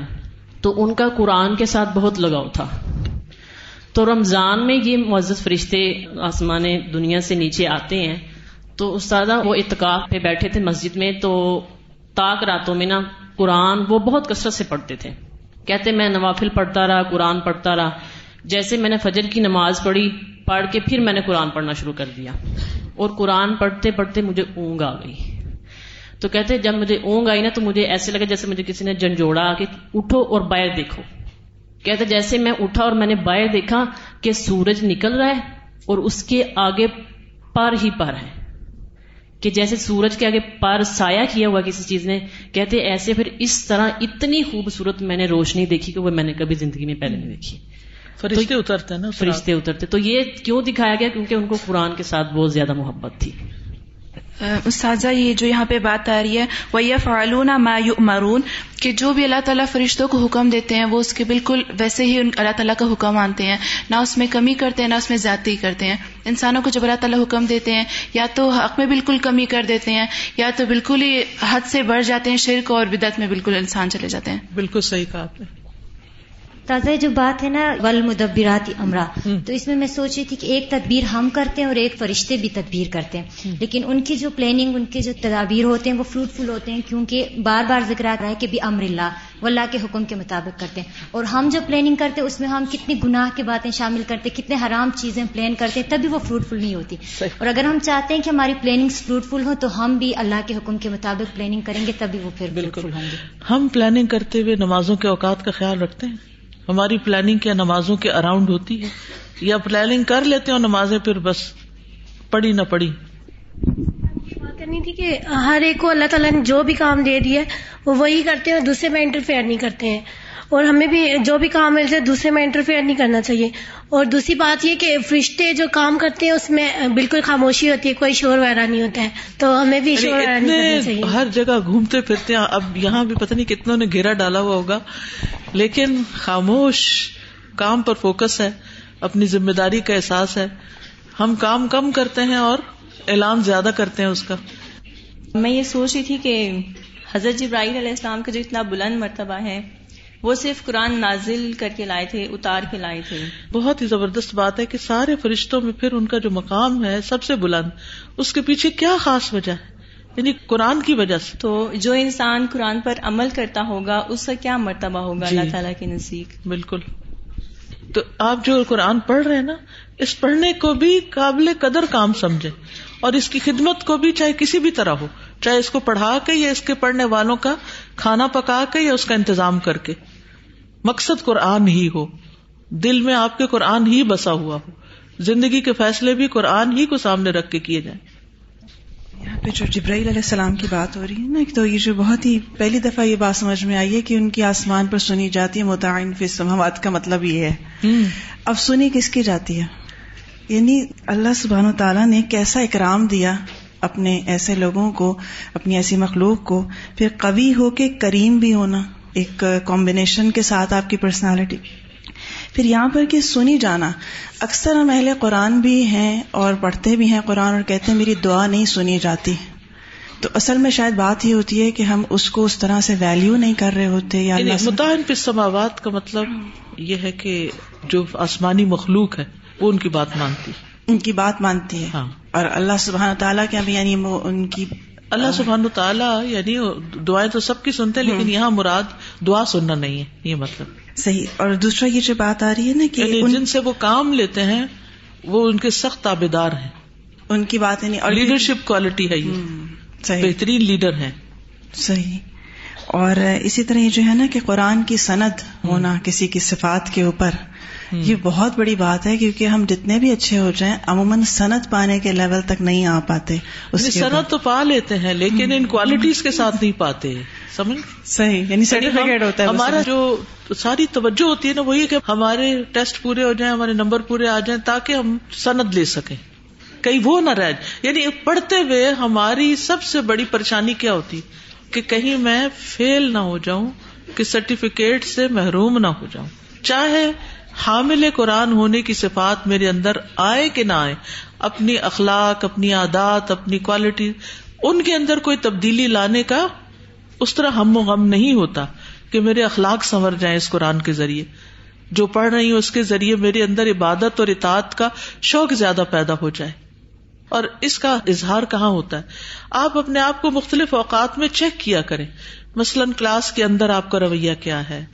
تو ان کا قرآن کے ساتھ بہت لگاؤ تھا۔ تو رمضان میں یہ معزز فرشتے آسمان دنیا سے نیچے آتے ہیں۔ تو استادہ وہ اتقاف پہ بیٹھے تھے مسجد میں تو تاک راتوں میں نا قرآن وہ بہت کثرت سے پڑھتے تھے۔ کہتے میں نوافل پڑھتا رہا، قرآن پڑھتا رہا۔ جیسے میں نے فجر کی نماز پڑھی، پڑھ کے پھر میں نے قرآن پڑھنا شروع کر دیا۔ اور قرآن پڑھتے پڑھتے مجھے اونگ آ گئی۔ تو کہتے جب مجھے اونگ آئی نا، تو مجھے ایسے لگا جیسے مجھے کسی نے جنجوڑا کہ اٹھو اور باہر دیکھو۔ کہتے جیسے میں اٹھا اور میں نے باہر دیکھا کہ سورج نکل رہا ہے اور اس کے آگے پر ہی پر ہے۔ کہ جیسے سورج کے آگے پر سایہ کیا ہوا کسی چیز نے کہتے ایسے پھر اس طرح اتنی خوبصورت میں نے روشنی دیکھی کہ وہ میں نے کبھی زندگی میں پہلے نہیں دیکھی۔ فرشتے اترتے نا فرشتے اترتے تو یہ کیوں دکھایا گیا؟ کیونکہ ان کو قرآن کے ساتھ بہت زیادہ محبت تھی۔ استاذہ، یہ جو یہاں پہ بات آ رہی ہے وہ یہ فعلون ما مرون کہ جو بھی اللہ تعالیٰ فرشتوں کو حکم دیتے ہیں، وہ اس کے بالکل ویسے ہی اللہ تعالیٰ کا حکم مانتے ہیں۔ نہ اس میں کمی کرتے ہیں، نہ اس میں زیادتی کرتے ہیں۔ انسانوں کو جب اللہ تعالیٰ حکم دیتے ہیں، یا تو حق میں بالکل کمی کر دیتے ہیں، یا تو بالکل ہی حد سے بڑھ جاتے ہیں شرک اور بدعت میں بالکل انسان چلے جاتے ہیں۔ بالکل صحیح کہا آپ نے۔ تازہ جو بات ہے نا ول مدبرات امرا تو اس میں میں سوچ رہی تھی کہ ایک تدبیر ہم کرتے ہیں اور ایک فرشتے بھی تدبیر کرتے ہیں۔ لیکن ان کی جو پلاننگ ان کے جو تدابیر ہوتے ہیں وہ فروٹفل ہوتے ہیں کیونکہ بار بار ذکر آ رہا ہے کہ بھی امر اللہ وہ اللہ کے حکم کے مطابق کرتے ہیں۔ اور ہم جو پلاننگ کرتے ہیں اس میں ہم کتنی گناہ کی باتیں شامل کرتے کتنے حرام چیزیں پلان کرتے ہیں تبھی وہ فروٹفل نہیں ہوتی۔ اور اگر ہم چاہتے ہیں کہ ہماری پلاننگ فروٹفل ہو تو ہم بھی اللہ کے حکم کے مطابق پلاننگ کریں گے تبھی وہ پھر بالکل۔ ہوں گے۔ ہم پلاننگ کرتے ہوئے نمازوں کے اوقات کا خیال رکھتے ہیں؟ ہماری پلاننگ کیا نمازوں کے اراؤنڈ ہوتی ہے۔ یا پلاننگ کر لیتے ہیں نمازیں پھر بس پڑی نہ پڑی بات کرنی تھی کہ ہر ایک کو اللہ تعالیٰ نے جو بھی کام دے دیا وہ وہی کرتے ہیں اور دوسرے میں انٹرفیئر نہیں کرتے ہیں۔ اور ہمیں بھی جو بھی کام مل جائے دوسرے میں انٹرفیئر نہیں کرنا چاہیے۔ اور دوسری بات یہ کہ فرشتے جو کام کرتے ہیں اس میں بالکل خاموشی ہوتی ہے کوئی شور وغیرہ نہیں ہوتا ہے۔ تو ہمیں بھی شور وغیرہ نہیں کرنا چاہیے۔ ہر جگہ گھومتے پھرتے ہیں۔ اب یہاں بھی پتہ نہیں کتنوں نے گھیرا ڈالا ہوا ہوگا۔ لیکن خاموش کام پر فوکس ہے اپنی ذمہ داری کا احساس ہے۔ ہم کام کم کرتے ہیں اور اعلان زیادہ کرتے ہیں اس کا۔ میں یہ سوچ رہی تھی کہ حضرت جبرائیل علیہ السلام کا جو اتنا بلند مرتبہ ہے وہ صرف قرآن نازل کر کے لائے تھے اتار کے لائے تھے۔ بہت ہی زبردست بات ہے کہ سارے فرشتوں میں پھر ان کا جو مقام ہے سب سے بلند اس کے پیچھے کیا خاص وجہ ہے؟ یعنی قرآن کی وجہ سے۔ تو جو انسان قرآن پر عمل کرتا ہوگا اس کا کیا مرتبہ ہوگا جی۔ اللہ تعالیٰ کے نزدیک؟ بالکل۔ تو آپ جو قرآن پڑھ رہے ہیں نا اس پڑھنے کو بھی قابل قدر کام سمجھے۔ اور اس کی خدمت کو بھی چاہے کسی بھی طرح ہو چاہے اس کو پڑھا کے یا اس کے پڑھنے والوں کا کھانا پکا کے یا اس کا انتظام کر کے۔ مقصد قرآن ہی ہو۔ دل میں آپ کے قرآن ہی بسا ہوا ہو۔ زندگی کے فیصلے بھی قرآن ہی کو سامنے رکھ کے کیے جائیں۔ یہاں پہ جو جبرائیل علیہ السلام کی بات ہو رہی ہے نا تو یہ جو بہت ہی پہلی دفعہ یہ بات سمجھ میں آئی ہے کہ ان کی آسمان پر سنی جاتی ہے متعین فی السماوات کا مطلب یہ ہے۔ اب سنی کس کی جاتی ہے؟ یعنی اللہ سبحان و تعالیٰ نے کیسا اکرام دیا اپنے ایسے لوگوں کو اپنی ایسی مخلوق کو پھر قوی ہو کے کریم بھی ہونا۔ ایک کمبینیشن کے ساتھ آپ کی پرسنالٹی پھر یہاں پر کہ سنی جانا اکثر ہم اہل قرآن بھی ہیں اور پڑھتے بھی ہیں قرآن اور کہتے ہیں میری دعا نہیں سنی جاتی۔ تو اصل میں شاید بات یہ ہوتی ہے کہ ہم اس کو اس طرح سے ویلیو نہیں کر رہے ہوتے یا یعنی متعین پہ سماوات کا مطلب یہ ہے کہ جو آسمانی مخلوق ہے وہ ان کی بات مانتی۔ ان کی بات مانتی ہے۔ ہاں۔ اور اللہ سبحان تعالیٰ کے یعنی ان کی اللہ سبحان تعالیٰ یعنی دعائیں تو سب کی سنتے ہیں لیکن یہاں مراد دعا سننا نہیں ہے یہ مطلب۔ صحیح اور دوسرا یہ جو بات آ رہی ہے نا کہ یعنی جن سے وہ کام لیتے ہیں وہ ان کے سخت تابے دار ہیں۔ ان کی بات نہیں اور لیڈرشپ کوالٹی ہے یہ۔ بہترین لیڈر ہے صحیح۔ اور اسی طرح یہ جو ہے نا کہ قرآن کی سند ہونا کسی کی صفات کے اوپر یہ بہت بڑی بات ہے کیونکہ ہم جتنے بھی اچھے ہو جائیں عموماً صنعت پانے کے لیول تک نہیں آ پاتے۔ صنعت تو پا لیتے ہیں لیکن ان کوالٹیز کے ساتھ نہیں پاتے سمجھ؟ صحیح یعنی سرٹیفکیٹ یعنی ہوتا ہے ہمارا جو ساری توجہ ہوتی ہے نا وہی کہ ہمارے ٹیسٹ پورے ہو جائیں ہمارے نمبر پورے آ جائیں تاکہ ہم سند لے سکیں۔ کہیں وہ نہ رہ یعنی پڑھتے ہوئے ہماری سب سے بڑی پریشانی کیا ہوتی؟ کہ کہیں میں فیل نہ ہو جاؤں کہ سرٹیفکیٹ سے محروم نہ ہو جاؤں۔ چاہے حامل قرآن ہونے کی صفات میرے اندر آئے کہ نہ آئے، اپنی اخلاق، اپنی عادات، اپنی کوالٹی ان کے اندر کوئی تبدیلی لانے کا اس طرح ہم و غم نہیں ہوتا کہ میرے اخلاق سنور جائیں اس قرآن کے ذریعے۔ جو پڑھ رہی ہوں اس کے ذریعے میرے اندر عبادت اور اطاعت کا شوق زیادہ پیدا ہو جائے۔ اور اس کا اظہار کہاں ہوتا ہے؟ آپ اپنے آپ کو مختلف اوقات میں چیک کیا کریں۔ مثلاً کلاس کے اندر آپ کا رویہ کیا ہے؟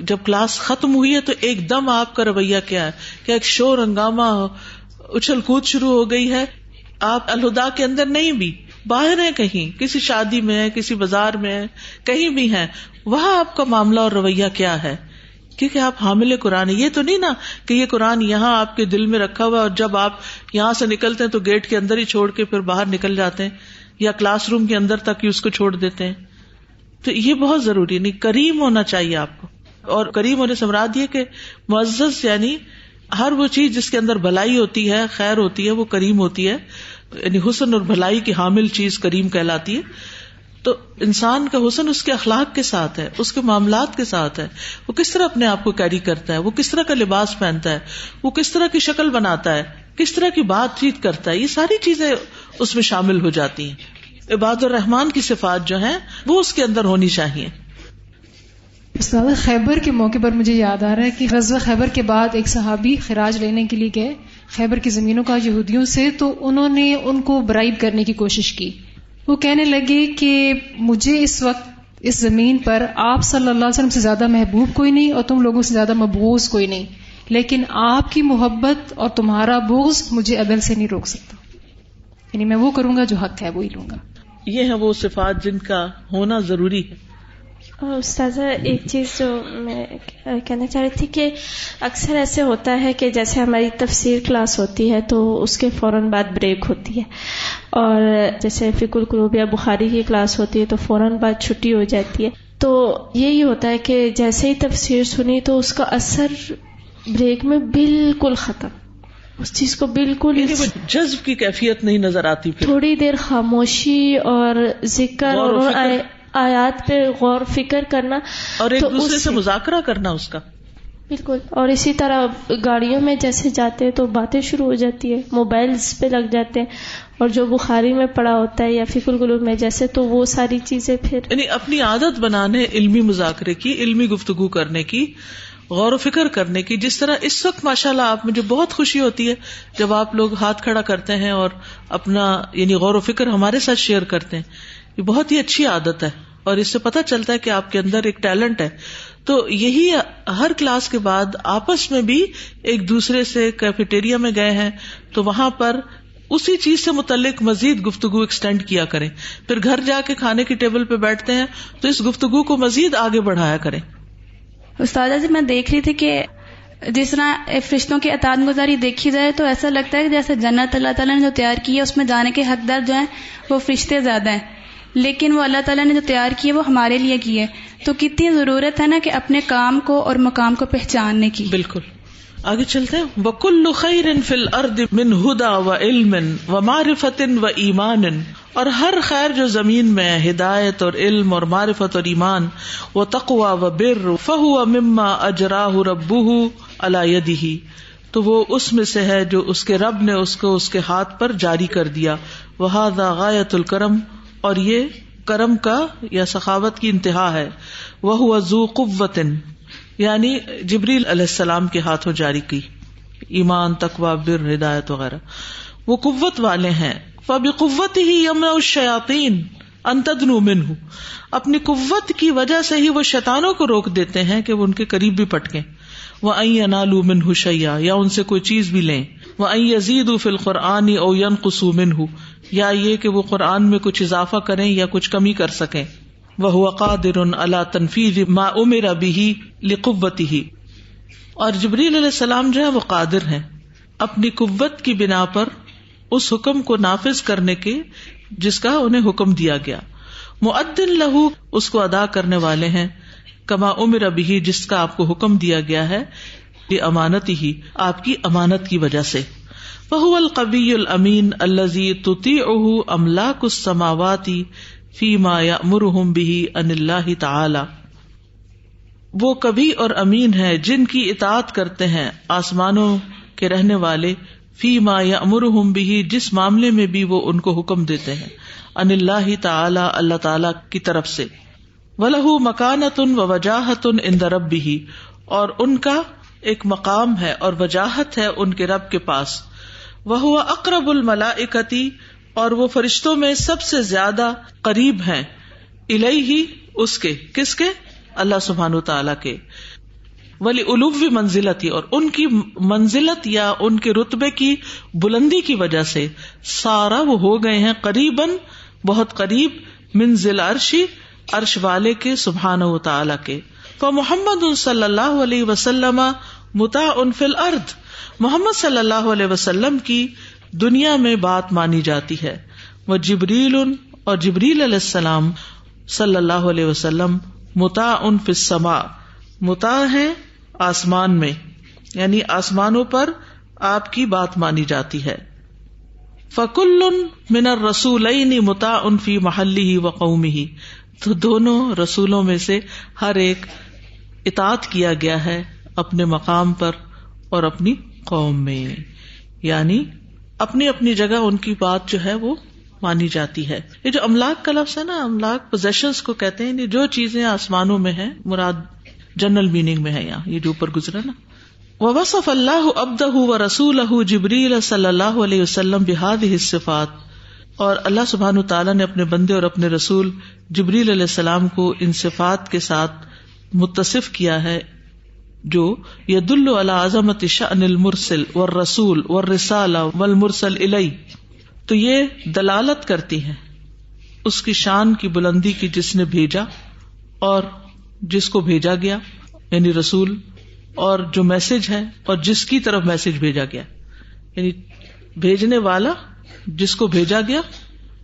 جب کلاس ختم ہوئی ہے تو ایک دم آپ کا رویہ کیا ہے کیا ایک شور ہنگامہ اچھل کود شروع ہو گئی ہے۔ آپ الہدا کے اندر نہیں بھی، باہر ہیں کہیں، کسی شادی میں ہے کسی بازار میں ہے کہیں بھی ہیں۔ وہاں آپ کا معاملہ اور رویہ کیا ہے؟ کیونکہ آپ حامل قرآن یہ تو نہیں نا کہ یہ قرآن یہاں آپ کے دل میں رکھا ہوا اور جب آپ یہاں سے نکلتے ہیں تو گیٹ کے اندر ہی چھوڑ کے پھر باہر نکل جاتے ہیں یا کلاس روم کے اندر تک ہی اس کو چھوڑ دیتے ہیں۔ تو یہ بہت ضروری نہیں، کریم ہونا چاہیے آپ کو۔ اور کریم ہونے سے مراد یہ کہ معزز یعنی ہر وہ چیز جس کے اندر بھلائی ہوتی ہے، خیر ہوتی ہے، وہ کریم ہوتی ہے۔ یعنی حسن اور بھلائی کی حامل چیز کریم کہلاتی ہے۔ تو انسان کا حسن اس کے اخلاق کے ساتھ ہے، اس کے معاملات کے ساتھ ہے۔ وہ کس طرح اپنے آپ کو کیری کرتا ہے؟ وہ کس طرح کا لباس پہنتا ہے؟ وہ کس طرح کی شکل بناتا ہے؟ کس طرح کی بات چیت کرتا ہے؟ یہ ساری چیزیں اس میں شامل ہو جاتی ہیں۔ عباد الرحمان کی صفات جو ہیں، وہ اس کے اندر ہونی چاہیے۔ استاد خیبر کے موقع پر مجھے یاد آ رہا ہے کہ غزوہ خیبر کے بعد ایک صحابی خراج لینے کے لیے گئے، خیبر کی زمینوں کا یہودیوں سے، تو انہوں نے ان کو برائب کرنے کی کوشش کی۔ وہ کہنے لگے کہ مجھے اس وقت، اس زمین پر آپ صلی اللہ علیہ وسلم سے زیادہ محبوب کوئی نہیں اور تم لوگوں سے زیادہ مبوض کوئی نہیں، لیکن آپ کی محبت اور تمہارا بوز مجھے عدل سے نہیں روک سکتا۔ یعنی میں وہ کروں گا جو حق ہے، وہی لوں گا۔ یہ ہے وہ صفات جن کا ہونا ضروری ہے۔ استاذہ ایک چیز جو میں کہنا چاہ رہی تھی کہ اکثر ایسے ہوتا ہے کہ جیسے ہماری تفسیر کلاس ہوتی ہے تو اس کے فوراً بعد بریک ہوتی ہے۔ اور جیسے فک القروب یا بخاری کی کلاس ہوتی ہے تو فوراً بعد چھٹی ہو جاتی ہے۔ تو یہی ہوتا ہے کہ جیسے ہی تفسیر سنی تو اس کا اثر بریک میں بالکل ختم۔ اس چیز کو بالکل جذب کی کیفیت نہیں نظر آتی تھوڑی دیر خاموشی اور ذکر اور آیات پہ غور فکر کرنا اور ایک دوسرے سے مذاکرہ کرنا اس کا۔ بالکل اور اسی طرح گاڑیوں میں جیسے جاتے ہیں تو باتیں شروع ہو جاتی ہے موبائلز پہ لگ جاتے ہیں اور جو بخاری میں پڑا ہوتا ہے یا فکر گلو میں جیسے تو وہ ساری چیزیں پھر۔ یعنی اپنی عادت بنانے علمی مذاکرے کی علمی گفتگو کرنے کی غور و فکر کرنے کی جس طرح اس وقت ماشاء اللہ آپ مجھے بہت خوشی ہوتی ہے جب آپ لوگ ہاتھ کھڑا کرتے ہیں اور اپنا یعنی غور و فکر ہمارے ساتھ شیئر کرتے ہیں یہ بہت ہی اچھی عادت ہے۔ اور اس سے پتا چلتا ہے کہ آپ کے اندر ایک ٹیلنٹ ہے۔ تو یہی ہر کلاس کے بعد آپس میں بھی ایک دوسرے سے کیفیٹیریا میں گئے ہیں۔ تو وہاں پر اسی چیز سے متعلق مزید گفتگو ایکسٹینڈ کیا کریں۔ پھر گھر جا کے کھانے کی ٹیبل پہ بیٹھتے ہیں۔ تو اس گفتگو کو مزید آگے بڑھایا کریں۔ استاد جی میں دیکھ رہی تھی کہ جس طرح فرشتوں کی اطاعت گزاری دیکھی جائے تو ایسا لگتا ہے کہ جیسے جنت اللہ تعالیٰ نے جو تیار کی ہے، اس میں جانے کے حقدار جو ہیں، وہ فرشتے زیادہ ہیں۔ لیکن وہ اللہ تعالیٰ نے جو تیار کیے وہ ہمارے لیے کیے تو کتنی ضرورت ہے نا کہ اپنے کام کو اور مقام کو پہچاننے کی۔ بالکل۔ آگے چلتے ہیں۔ وکل خیر فل ارد من ہدا و علم و معرفت و ایمان اور ہر خیر جو زمین میں ہدایت اور علم اور معرفت اور ایمان و تقوا و بر، فہو مما اجراہ ربو اللہ تو وہ اس میں سے ہے جو اس کے رب نے اس کو اس کے ہاتھ پر جاری کر دیا۔ وہ غایت الکرم اور یہ کرم کا یا سخاوت کی انتہا ہے۔ وہ وضو قوت یعنی جبریل علیہ السلام کے ہاتھوں جاری کی۔ ایمان تقوا بر، ہدایت وغیرہ۔ وہ قوت والے ہیں۔ فب قوت ہی یم شیاتین انتدنو من اپنی قوت کی وجہ سے ہی وہ شیتانوں کو روک دیتے ہیں کہ وہ ان کے قریب بھی پٹکے وہ ائی انالو من حشیا یا ان سے کوئی چیز بھی لیں۔ وہ ائی عزید فل قرآن او ین قسو من یا یہ کہ وہ قرآن میں کچھ اضافہ کریں یا کچھ کمی کر سکیں۔ وہ قادر اللہ تنفیز ما امر ابھی لقوتی ہی اور جبریل علیہ السلام جو ہے وہ قادر ہیں۔ اپنی قوت کی بنا پر اس حکم کو نافذ کرنے کے جس کا انہیں حکم دیا گیا۔ معدن لہو اس کو ادا کرنے والے ہیں۔ کما امر ابھی جس کا آپ کو حکم دیا گیا ہے۔ یہ امانت ہی، آپ کی امانت کی وجہ سے۔ وہ القبی المین الزی تتی اہ املاک السماواتی فی ما یا مرحم بھی ان اللہ تعالی۔ وہ کبھی اور امین ہے جن کی اطاعت کرتے ہیں آسمانوں کے رہنے والے فی ما یا امرحم بھی جس معاملے میں بھی وہ ان کو حکم دیتے ہیں۔ ان اللہ تعالی اللہ تعالی کی طرف سے۔ ولہ مکانت ان و وجاہت ان ان رب بھی اور ان کا ایک مقام ہے اور وجاہت ہے ان کے رب کے پاس۔ وہ اقرب الملا اور وہ فرشتوں میں سب سے زیادہ قریب ہیں۔ الہی ہی اس کے۔ کس کے؟ اللہ سبحان تعالی کے۔ ولی الوی منزلت ہی اور ان کی منزلت یا ان کے رتبے کی بلندی کی وجہ سے سارا وہ ہو گئے ہیں قریب بہت قریب منزل عرشی عرش والے کے سبحان و تعالی کے۔ تو محمد صلی اللہ علیہ وسلم متا ان فل ارد محمد صلی اللہ علیہ وسلم کی دنیا میں بات مانی جاتی ہے۔ وہ جبریل ان اور جبریل علیہ السلام صلی اللہ علیہ وسلم متا ان فسما متا ہے آسمان میں۔ یعنی آسمانوں پر آپ کی بات مانی جاتی ہے۔ فکل منر رسول متا ان فی محلی ہی و قومی ہی تو دونوں رسولوں میں سے ہر ایک اطاط کیا گیا ہے اپنے مقام پر۔ اور اپنی قوم میں۔ یعنی اپنی اپنی جگہ ان کی بات جو ہے وہ مانی جاتی ہے۔ یہ جو املاک کا لفظ ہے نا، املاک پوزیشن کو کہتے ہیں جو چیزیں آسمانوں میں ہیں، مراد جنرل میننگ میں ہے یہاں، یہ جو اوپر گزرا نا۔ وصف اللہ ابد و رسول جبریل صلی اللہ علیہ وسلم بحاد صفات اور اللہ سبحان تعالیٰ نے اپنے بندے اور اپنے رسول جبریل علیہ السلام کو ان صفات کے ساتھ متصف کیا ہے جو ید عظمت شاہ المرسل و رسول و رسال و المرسل علئی تو یہ دلالت کرتی ہے اس کی شان کی بلندی کی جس نے بھیجا اور جس کو بھیجا گیا یعنی رسول، اور جو میسج ہے اور جس کی طرف میسج بھیجا گیا۔ یعنی بھیجنے والا جس کو بھیجا گیا،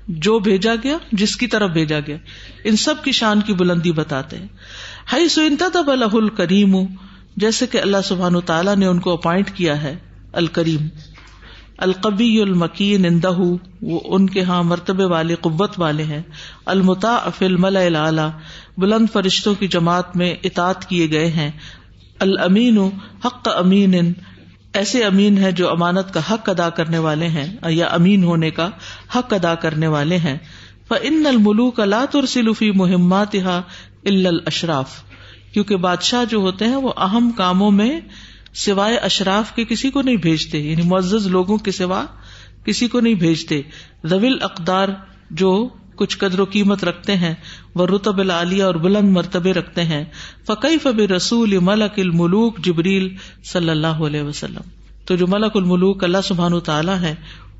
جو بھیجا گیا، جس کی طرف بھیجا گیا۔ ان سب کی شان کی بلندی بتاتے ہیں۔ ہائی سوئنتا تب الہ الکریم جیسے کہ اللہ سبحان تعالیٰ نے ان کو اپوائنٹ کیا ہے، الکریم۔ القبی المکین اندہ وہ ان کے ہاں مرتبے والے، قوت والے ہیں۔ المتا افل مل بلند فرشتوں کی جماعت میں اطاط کیے گئے ہیں۔ المین حق امین، ایسے امین ہے جو امانت کا حق ادا کرنے والے ہیں، یا امین ہونے کا حق ادا کرنے والے ہیں۔ ان الملوک لا ترسلفی مہمات الاشراف کیونکہ بادشاہ جو ہوتے ہیں وہ اہم کاموں میں سوائے اشراف کے کسی کو نہیں بھیجتے یعنی معزز لوگوں کے سوا کسی کو نہیں بھیجتے۔ رویل اقدار جو کچھ قدر و قیمت رکھتے ہیں، وہ رتب العالیہ اور بلند مرتبے رکھتے ہیں۔ فقی فب رسول ملک الملوک جبریل صلی اللہ علیہ وسلم۔ تو جو ملک الملوک اللہ سبحان تعالیٰ ہے،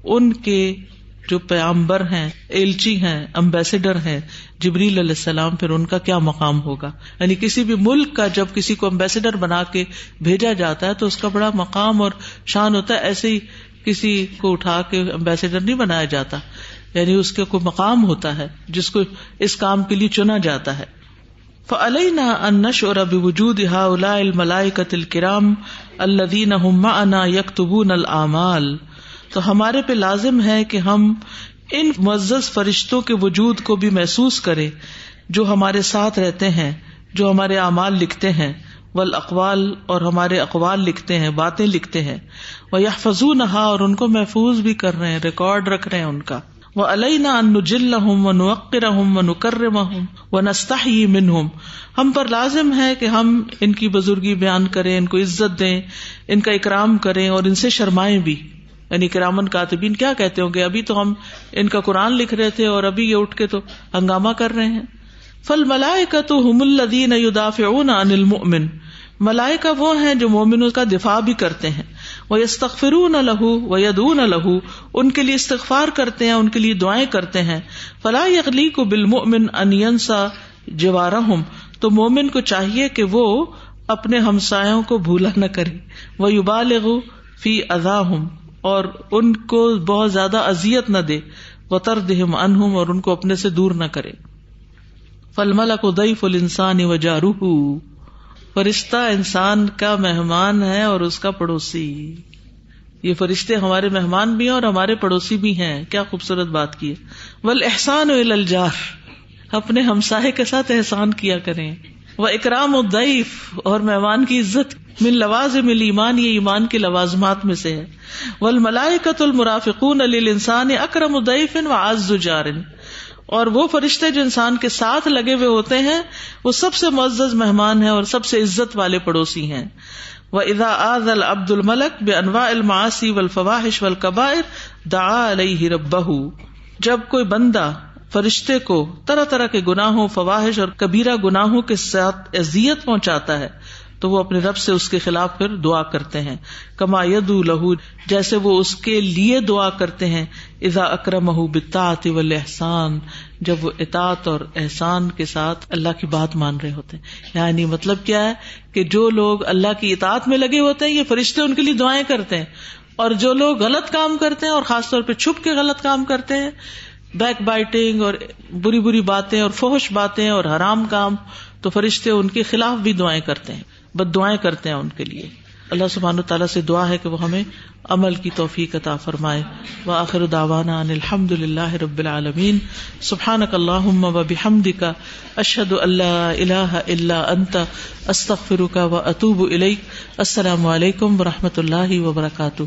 ان کے جو پیامبر ہیں، ایلچی ہیں امبیسڈر ہیں، جبریل علیہ السلام پھر ان کا کیا مقام ہوگا؟ یعنی کسی بھی ملک کا جب کسی کو امبیسڈر بنا کے بھیجا جاتا ہے تو اس کا بڑا مقام اور شان ہوتا ہے، ایسے ہی کسی کو اٹھا کے امبیسڈر نہیں بنایا جاتا۔ یعنی اس کا کوئی مقام ہوتا ہے، جس کو اس کام کے لیے چنا جاتا ہے۔ فعلینا انش اور اب وجود ہا الملائی قتل کرام الدین انا یکتبون العمال تو ہمارے پہ لازم ہے کہ ہم ان معزز فرشتوں کے وجود کو بھی محسوس کرے جو ہمارے ساتھ رہتے ہیں، جو ہمارے اعمال لکھتے ہیں۔ ول اقوال اور ہمارے اقوال لکھتے ہیں، باتیں لکھتے ہیں۔ وہ یا فضو نہا اور ان کو محفوظ بھی کر رہے ہیں، ریکارڈ رکھ رہے ہیں ان کا۔ وہ علینا ان جل ہوں و نوقر ہوں و نکرم ہوں و نستا من ہوں ہم پر لازم ہے کہ ہم ان کی بزرگی بیان کریں، ان کو عزت دیں، ان کا اکرام کریں اور ان سے شرمائیں بھی۔ یعنی کرامن کاتبین کیا کہتے ہوں گے؟ ابھی تو ہم ان کا قرآن لکھ رہے تھے اور ابھی یہ اٹھ کے تو ہنگامہ کر رہے ہیں۔ فل ملائے کا تو ہم الدین عن المؤمن۔ ملائکہ وہ ہیں جو مومنوں کا دفاع بھی کرتے ہیں۔ وہ استغفرون لہو و یدون لہو۔ ان کے لیے استغفار کرتے ہیں، ان کے لیے دعائیں کرتے ہیں۔ فلاح یغلی کو بالمؤمن ان ینسا جوارہم۔ تو مومن کو چاہیے کہ وہ اپنے ہمسایوں کو بھولا نہ کرے۔ وہ یبالغ فی اذاہم۔ اور ان کو بہت زیادہ اذیت نہ دے وہ تردہم انہم اور ان کو اپنے سے دور نہ کرے۔ فل ملک ادئی انسان و جارو فرشتہ انسان کا مہمان ہے اور اس کا پڑوسی۔ یہ فرشتے ہمارے مہمان بھی ہیں اور ہمارے پڑوسی بھی ہیں۔ کیا خوبصورت بات کی ول احسان و الجار۔ اپنے ہمسائے کے ساتھ احسان کیا کریں۔ وہ اکرام الدعیف اور مہمان کی عزت۔ من لواز مل ایمان، یہ ایمان کے لوازمات میں سے ہے۔ ول ملائکت المرافقون علی انسان اکرم ادیف و آز جارن اور وہ فرشتے جو انسان کے ساتھ لگے ہوئے ہوتے ہیں، وہ سب سے معزز مہمان ہیں اور سب سے عزت والے پڑوسی ہیں۔ وہ ادا آز العبد الملک بے انواع الماسی و الفواہش و القبائر دا علیہ ربہ۔ جب کوئی بندہ فرشتے کو طرح طرح کے گناہوں فواہش اور کبیرہ گناہوں کے ساتھ اذیت پہنچاتا ہے تو وہ اپنے رب سے اس کے خلاف پھر دعا کرتے ہیں۔ کما ید لہو، جیسے وہ اس کے لیے دعا کرتے ہیں۔ ازا اکرم بتاط و احسان جب وہ اطاط اور احسان کے ساتھ اللہ کی بات مان رہے ہوتے ہیں۔ یعنی مطلب کیا ہے کہ جو لوگ اللہ کی اطاعت میں لگے ہوتے ہیں، یہ فرشتے ان کے لیے دعائیں کرتے ہیں۔ اور جو لوگ غلط کام کرتے ہیں اور خاص طور پہ چھپ کے غلط کام کرتے ہیں، بیک بائٹنگ اور بری بری باتیں اور فوش باتیں اور حرام کام، تو فرشتے ان کے خلاف بھی دعائیں کرتے ہیں۔ بد دعائیں کرتے ہیں ان کے لیے۔ اللہ سبحان و تعالیٰ سے دعا ہے کہ وہ ہمیں عمل کی توفیق عطا فرمائے۔ و آخر داوانا ان الحمد للہ رب العالمین۔ سبحان اللہ و بحمد کا اشد اللہ اللہ اللہ انت استخر کا و اطوب السلام علیکم و رحمۃ اللہ وبرکاتہ۔